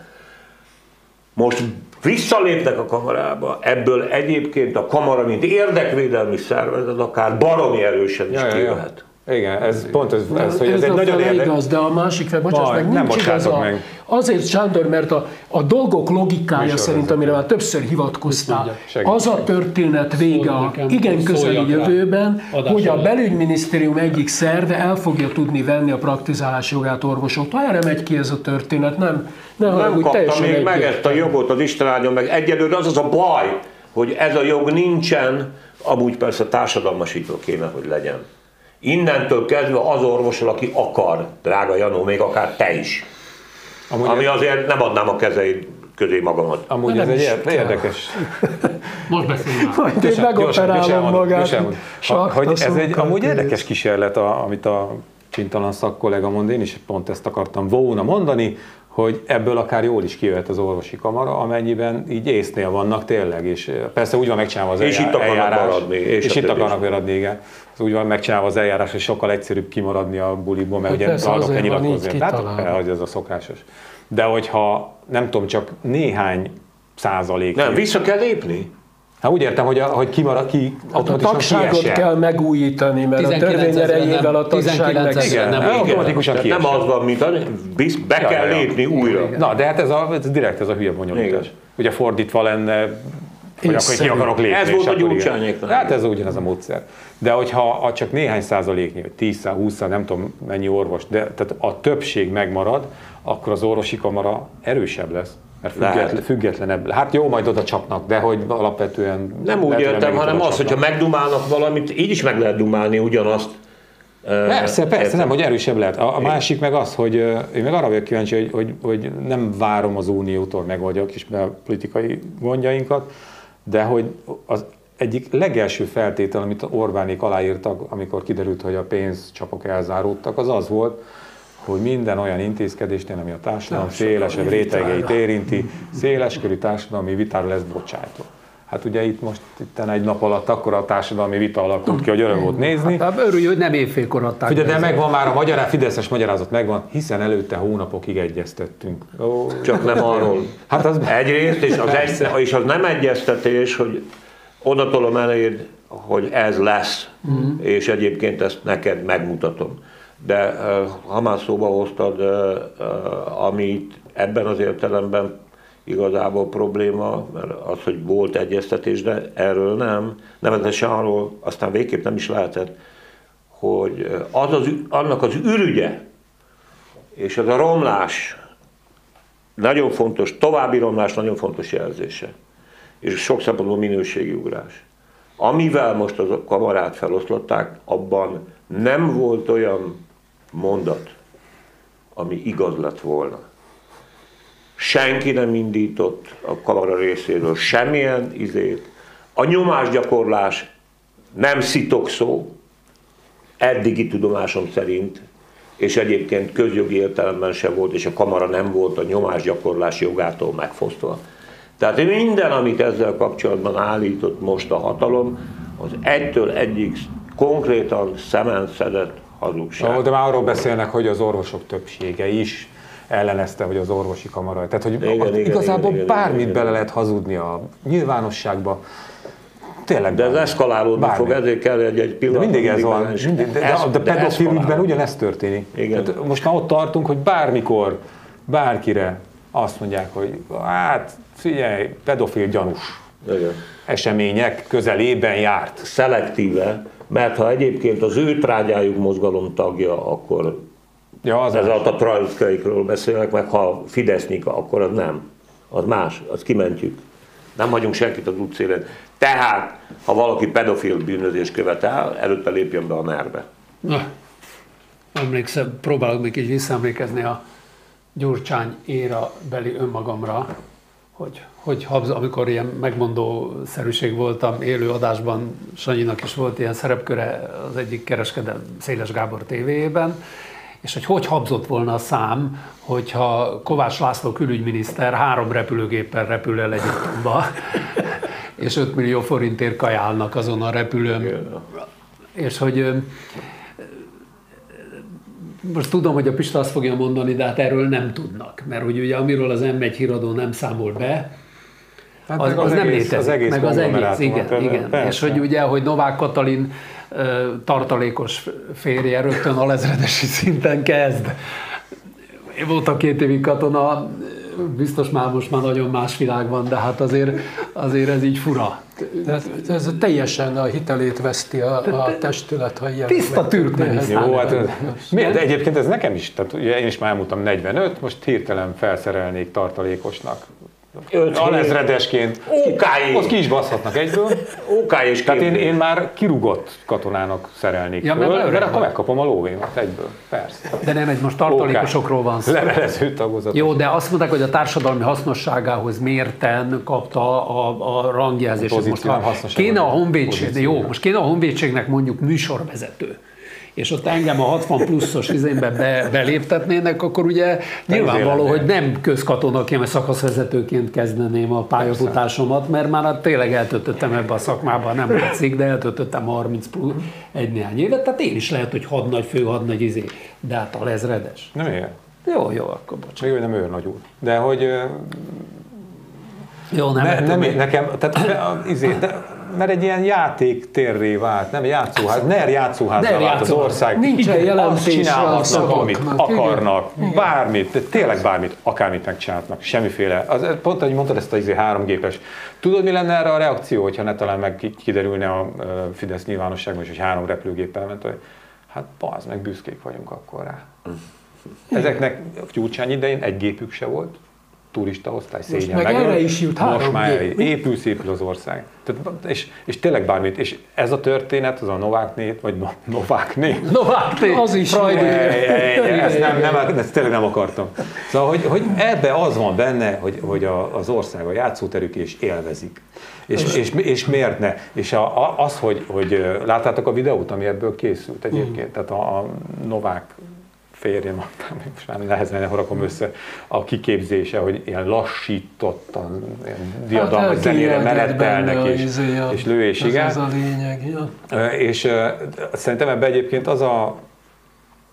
most visszalépnek a kamarába, ebből egyébként a kamara, mint érdekvédelmi szervezet, akár baromi erősen is ja, kijöhet. Ja, ja. Igen, ez pont ez, ez, hogy ez, ez egy nagyon érdekes. igaz, de a másik fel, bocsáss meg, nincs nem igaz a, meg. Azért, Sándor, mert a, a dolgok logikája Műsor szerint, amire már többször hivatkoztál, az a történet vége a igen közeli jövőben, hogy a belügyminisztérium egyik szerve el fogja tudni venni a praktizálás jogát orvosoktól. Erre megy ki ez a történet, nem? Nem, nem kapta még meg ezt a jogot az Isten meg. Egyelőre az az a baj, hogy ez a jog nincsen, amúgy persze társadalmasítva kéne, hogy legyen. Innentől kezdve az orvosol, aki akar, drága Janó, még akár te is. Amúgy Ami azért nem adnám a kezeid közé magamat. Amúgy ez egy érdekes. Most beszéljünk. Majd én megoperálom magát. Hogy ez egy amúgy érdekes kísérlet, amit a csintalan szakkollega mond, én is pont ezt akartam volna mondani, hogy ebből akár jól is kijöhet az orvosi kamara, amennyiben így észnél vannak tényleg, és persze úgy van megcsinálva az és eljárás. Itt akarnak maradni, és, és itt akarnak maradni, igen. Az úgy van megcsinálva az eljárás, hogy sokkal egyszerűbb kimaradni a buliból, mert hát ugye arra kell nyilatkozni. Tehát, hogy ez a szokásos. De hogyha nem tudom, csak néhány százalék. Nem, vissza kell lépni. Hát úgy értem, hogy, a, hogy kimarad, ki hát a tagságot kell megújítani, mert a törvény erejével a tagság meg... Igen, nem, automatikusan kiesel. Nem az van, mint a, be ja, kell ja. lépni újra. Na, de hát ez, a, ez direkt ez a hülye bonyolítás. Ugye fordítva lenne, hogy akkor ki akarok lépni. Ez volt a gyurcsányéknak. Hát ez ugyanaz a módszer. De hogyha csak néhány százaléknyi, 10 20 nem tudom mennyi orvos, de tehát a többség megmarad, akkor az orvosi kamara erősebb lesz. Mert független, függetlenebb. Hát jó, majd oda csapnak, de hogy alapvetően... Nem úgy értem, hanem az, hogyha megdumálnak valamit, így is meg lehet dumálni ugyanazt. Persze, persze, értem. nem, hogy erősebb lehet. A, a másik meg az, hogy én meg arra vagyok kíváncsi, hogy, hogy, hogy nem várom az Uniótól megoldja a kis politikai gondjainkat, de hogy az egyik legelső feltétel, amit Orbánék aláírtak, amikor kiderült, hogy a pénzcsapok elzáródtak, az az volt, hogy minden olyan intézkedésnél, ami a társadalom szélesebb rétegeit érinti, széleskörű társadalmi vitára lesz bocsájtva. Hát ugye itt most itt egy nap alatt akkor a társadalmi vita alakult ki, hogy öröm volt nézni. Hát, örülj, hogy nem évfélkor adták. Ugye, de megvan már a magyar, Fideszes magyarázat megvan, hiszen előtte hónapokig egyeztettünk. Ó, Csak nem arról. Hát az egyrészt, és az, egy, és az nem egyeztetés, hogy oda tolom eléd, hogy ez lesz, mm. és egyébként ezt neked megmutatom. De ha már szóba hoztad, amit ebben az értelemben igazából probléma, mert az, hogy volt egyeztetés, de erről nem, nevezetesen arról aztán végképp nem is lehetett, hogy az az, annak az ürügye, és az a romlás, nagyon fontos, további romlás nagyon fontos jelzése, és sok szempontból minőségi ugrás. Amivel most a kamarát feloszlották, abban nem volt olyan mondat, ami igaz lett volna. Senki nem indított a kamara részéről semmilyen izét. A nyomásgyakorlás nem szitok szó, eddigi tudomásom szerint, és egyébként közjogi értelemben sem volt, és a kamara nem volt a nyomásgyakorlás jogától megfosztva. Tehát minden, amit ezzel kapcsolatban állított most a hatalom, az egytől egyik konkrétan szemen szedett hazugság. De már arról beszélnek, hogy az orvosok többsége is ellenezte, hogy az orvosi kamara. Tehát, hogy igen, igen, igazából igen, bármit igen, bele lehet hazudni a nyilvánosságba. Tényleg. De ez eszkalálódni bármi. fog, ezért kell egy, egy pillanat. De mindig ez van. Mindig, de, de, de, de pedofil ügyben ugyaneez történik. Igen. Tehát most már ott tartunk, hogy bármikor, bárkire azt mondják, hogy hát figyelj, pedofil gyanús. Igen. események közelében járt. Szelektíve, mert ha egyébként az ő trágyájuk mozgalom tagja, akkor Ja, az Ez a trajlszkeikről beszélek, meg ha Fidesznyik, akkor az nem. Az más, az kimentjük. Nem hagyunk senkit az útszélen. Tehát, ha valaki pedofil bűnözést követel, előtte lépjen be a nerve. Na, emlékszem, próbálok még így visszaemlékezni a Gyurcsány éra beli önmagamra, hogy, hogy amikor ilyen megmondó szerűség voltam élő adásban, Sanyinak is volt ilyen szerepköre az egyik kereskedelm Széles Gábor tévéjében, és hogy hogy habzott volna a szám, hogyha Kovács László külügyminiszter három repülőgéppel repül el Egyiptomba, és 5 millió forintért kajálnak azon a repülőn. És hogy most tudom, hogy a Pista azt fogja mondani, de hát erről nem tudnak, mert hogy ugye amiről az M1 híradó nem számol be, Hát az, az, az nem létezik. Az egész meg az egész, igen, igen. Persze. És hogy ugye, hogy Novák Katalin tartalékos férje rögtön a lezredesi szinten kezd. Én voltam két évig katona, biztos már most már nagyon más világ van, de hát azért, azért ez így fura. De ez teljesen a hitelét veszti a, a testület, ha ilyen. Tiszta türkmenisztán. Jó, hát miért? De egyébként ez nekem is, tehát ugye én is már elmúltam 45, most hirtelen felszerelnék tartalékosnak alezredesként. Okáé. Ott ki is baszhatnak egyből. Okáé is Tehát én, én már kirugott katonának szerelnék ja, föl, mert, mert akkor megkapom a lóvémat egyből. Persze. De nem, egy most tartalékosokról van szó. Levelező tagozat. Jó, de azt mondták, hogy a társadalmi hasznosságához mérten kapta a, a rangjelzést. Most kéne a honvédség, jó, most kéne a honvédségnek mondjuk műsorvezető és ott engem a 60 pluszos izénbe be, beléptetnének, akkor ugye nyilvánvaló, hogy nem közkatonaként, vagy szakaszvezetőként kezdeném a pályafutásomat, mert már hát tényleg eltöltöttem ebbe a szakmába, nem látszik, de eltöltöttem 30 plusz egy néhány évet, tehát én is lehet, hogy hadnagy, főhadnagy izé, de hát a lezredes. Nem ilyen. Jó, jó, akkor bocsánat. Még nem őrnagy úr. De hogy jó, nem, ne, nem, nekem, tehát, izé, de, mert egy ilyen játéktérré vált, nem játszóház, NER játszóház vált az ország. Nincsen jelentés, csinálhatnak, amit akarnak, igen. bármit, de tényleg bármit, akármit megcsinálhatnak, semmiféle. Az, pont, ahogy mondtad ezt a izé háromgépes. Tudod, mi lenne erre a reakció, hogyha ne talán meg kiderülne a Fidesz nyilvánosságban is, hogy három repülőgéppel ment, hogy hát az meg büszkék vagyunk akkor rá. Ezeknek Gyurcsány idején egy gépük se volt, turista osztály szégyen Most meg erre is jut Most már épül, szépül az ország. Tehát, és, és tényleg bármit. És ez a történet, az a Novákné, vagy no, Novákné. Novákné, az is. Ezt, nem, nem, ezt tényleg nem akartam. Szóval, hogy, hogy ebbe az van benne, hogy, hogy a, az ország, a játszóterük és élvezik. És, és, és miért ne? És a, a, az, hogy, hogy láttátok a videót, ami ebből készült egyébként, mm. tehát a, a Novák férjem, most már nehezen horakom össze, a kiképzése, hogy ilyen lassítottan, ilyen diadalmas hát, zenére menetelnek és, izé és lőés, igen. Ez a lényeg, ja. És uh, szerintem ebben egyébként az a,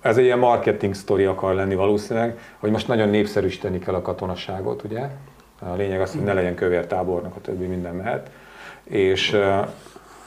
ez egy ilyen marketing sztori akar lenni valószínűleg, hogy most nagyon népszerűsíteni kell a katonaságot, ugye? A lényeg az, hogy ne legyen kövér tábornak, a többi minden mehet. És,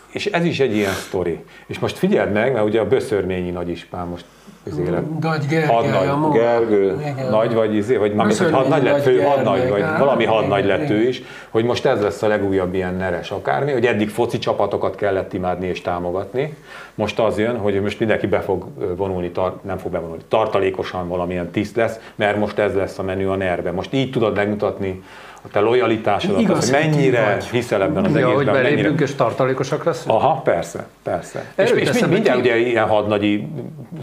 és ez is egy ilyen sztori. És most figyeld meg, mert ugye a Böszörményi nagyispán most izére. Nagy Gergely, hadnagy, a Gergő, igen. nagy vagy izé, vagy már hogy hadnagy lett, fő hadnagy, vagy valami hadnagy lett ő is, hogy most ez lesz a legújabb ilyen neres akármi, hogy eddig foci csapatokat kellett imádni és támogatni. Most az jön, hogy most mindenki be fog vonulni, tar- nem fog bevonulni, tartalékosan valamilyen tiszt lesz, mert most ez lesz a menü a nerve. Most így tudod megmutatni a te lojalitásodat, Igaz, az, hogy mennyire vagy. hiszel ebben az ja, egészben. hogy belépünk mennyire... és tartalékosak leszünk? Aha, persze, persze. és, és mind, mindjárt ugye ilyen hadnagyi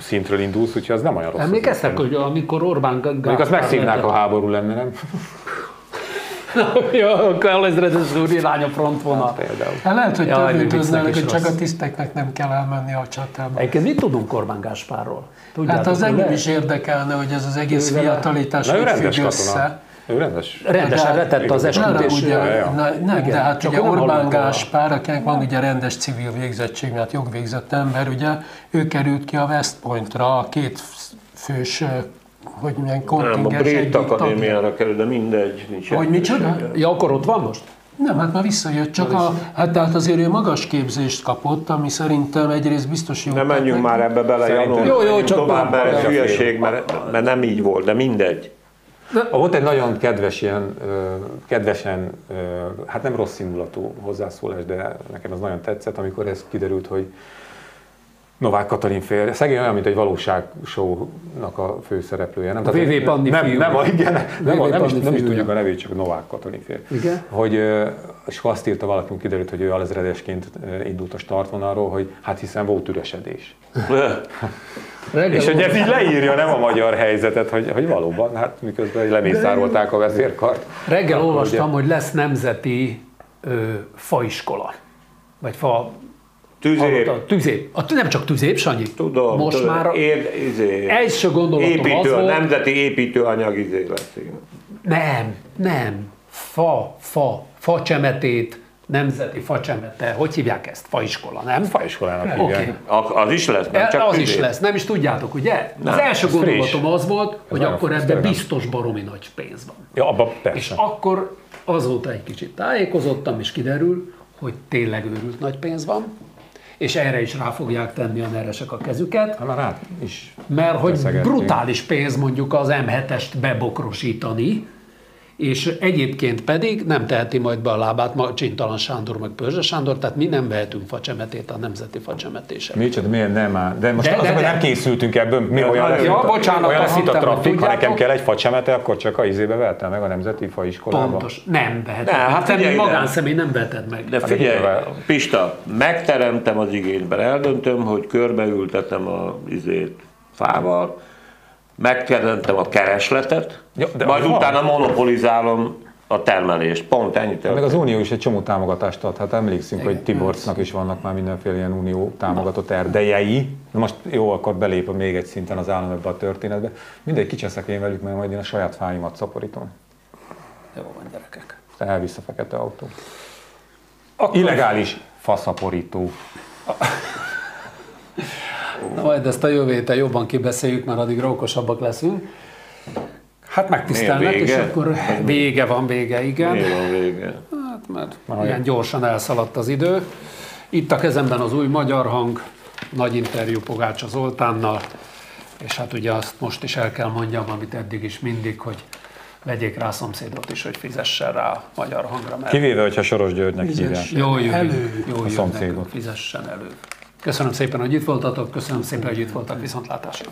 szintről indulsz, úgyhogy az nem olyan rossz. Emlékeztek, hogy amikor Orbán Még azt megszívnák, a háború lenne, nem? Jó, akkor alezredes úr irány a frontvonal. Hát, például. Hát lehet, hogy ja, több hogy csak a tiszteknek nem kell elmenni a csatába. Egyébként mit tudunk Orbán Gáspárról? Tudjátok, hát az engem is érdekelne, hogy ez az egész fiatalítás hogy függ össze. Ő rendes. Rendesen retett az eskütés. Ugye, na, nem, igen, de hát ugye Orbán Gáspár, akinek van ugye rendes civil végzettség, mert jogvégzett ember, ugye ő került ki a West Pointra, a két fős hogy milyen kontingens Nem, a Brit Akadémiára kerül, de mindegy. Nincs hogy micsoda? Ja, akkor ott van most? Nem, hát már visszajött, csak a, hát tehát azért ő magas képzést kapott, ami szerintem egyrészt biztos jó. Nem menjünk már ebbe bele, Janó. Jó, jó, csak tovább, mert ez hülyeség, mert, mert nem így volt, de mindegy. Volt egy nagyon kedves ilyen, kedvesen, hát nem rossz indulatú hozzászólás, de nekem az nagyon tetszett, amikor ez kiderült, hogy Novák Katalin férje. Szegény olyan, mint egy valóságshow-nak a főszereplője. Nem? A VV Panni nem, fiú. Nem, nem, igen, nem, nem, nem, is, nem is tudjuk a nevét, csak Novák Katalin férje. Igen? Hogy, és azt írta valaki, kiderült, hogy ő alezredesként indult a startvonalról, hogy hát hiszen volt üresedés. és hogy ez így leírja nem a magyar helyzetet, hogy, hogy valóban, hát miközben lemészárolták a vezérkart. Reggel olvastam, ugye... hogy lesz nemzeti ö, faiskola. Vagy fa Tüzép. A, tüzép. A, nem csak tüzép, Sanyi. Tudom. Most tudom. már Ér, izé, első gondolatom építő, az volt, Nemzeti építőanyag izé lesz. Nem, nem. Fa, fa, fa csemetét, nemzeti facsemete, hogy hívják ezt? Faiskola, nem? Faiskolának okay. Az is lesz, nem csak Az is lesz, nem is tudjátok, ugye? Nem, az első gondolatom az volt, ez hogy akkor ebben biztos baromi nagy pénz van. Ja, abba persze. És akkor azóta egy kicsit tájékozottam, és kiderül, hogy tényleg őrült nagy pénz van, és erre is rá fogják tenni a neresek a kezüket. Hát rá is. Mert hogy brutális pénz mondjuk az M7-est bebokrosítani, és egyébként pedig nem teheti majd be a lábát ma Csintalan Sándor meg Pörzse Sándor, tehát mi nem vehetünk facsemetét a nemzeti facsemetésre. Mi csak miért nem áll? De most de, az, de, de, nem készültünk ebből, mi ja, olyan lesz, ja, bocsánat, olyan lesz itt a trafik, ha nekem kell egy facsemete, akkor csak a izébe vehetem meg a nemzeti faiskolába. Pontos, nem vehetem. Nem, hát figyelj, magánszemély nem veheted meg. De figyelj, Pista, megteremtem az igényben, eldöntöm, hogy körbeültetem a izét fával, megteremtem a keresletet, ja, de majd utána van. monopolizálom a termelést. Pont ennyit. Meg az Unió is egy csomó támogatást ad. Hát emlékszünk, Igen. hogy Tiborcnak is vannak már mindenféle ilyen Unió támogatott erdejei. Na most jó, akkor belép még egy szinten az állam ebbe a történetbe. Mindegy, kicseszek én velük, mert majd én a saját fáimat szaporítom. Jó van, gyerekek. Elvisz a fekete autó. Akkor... Illegális faszaporító. Na majd ezt a jövő héten jobban kibeszéljük, mert addig okosabbak leszünk. Hát megtisztelnek, és akkor vége van, vége, igen. Vége van, vége. Hát mert Majd. ilyen gyorsan elszaladt az idő. Itt a kezemben az új magyar hang, nagy interjú Pogácsa Zoltánnal, és hát ugye azt most is el kell mondjam, amit eddig is mindig, hogy vegyék rá a szomszédot is, hogy fizessen rá a magyar hangra. Mert Kivéve, hogyha Soros Györgynek hívják. Jó jön, elő. Jó a szomszédot. Fizessen elő. Köszönöm szépen, hogy itt voltatok, köszönöm szépen, hogy itt voltak viszontlátásra.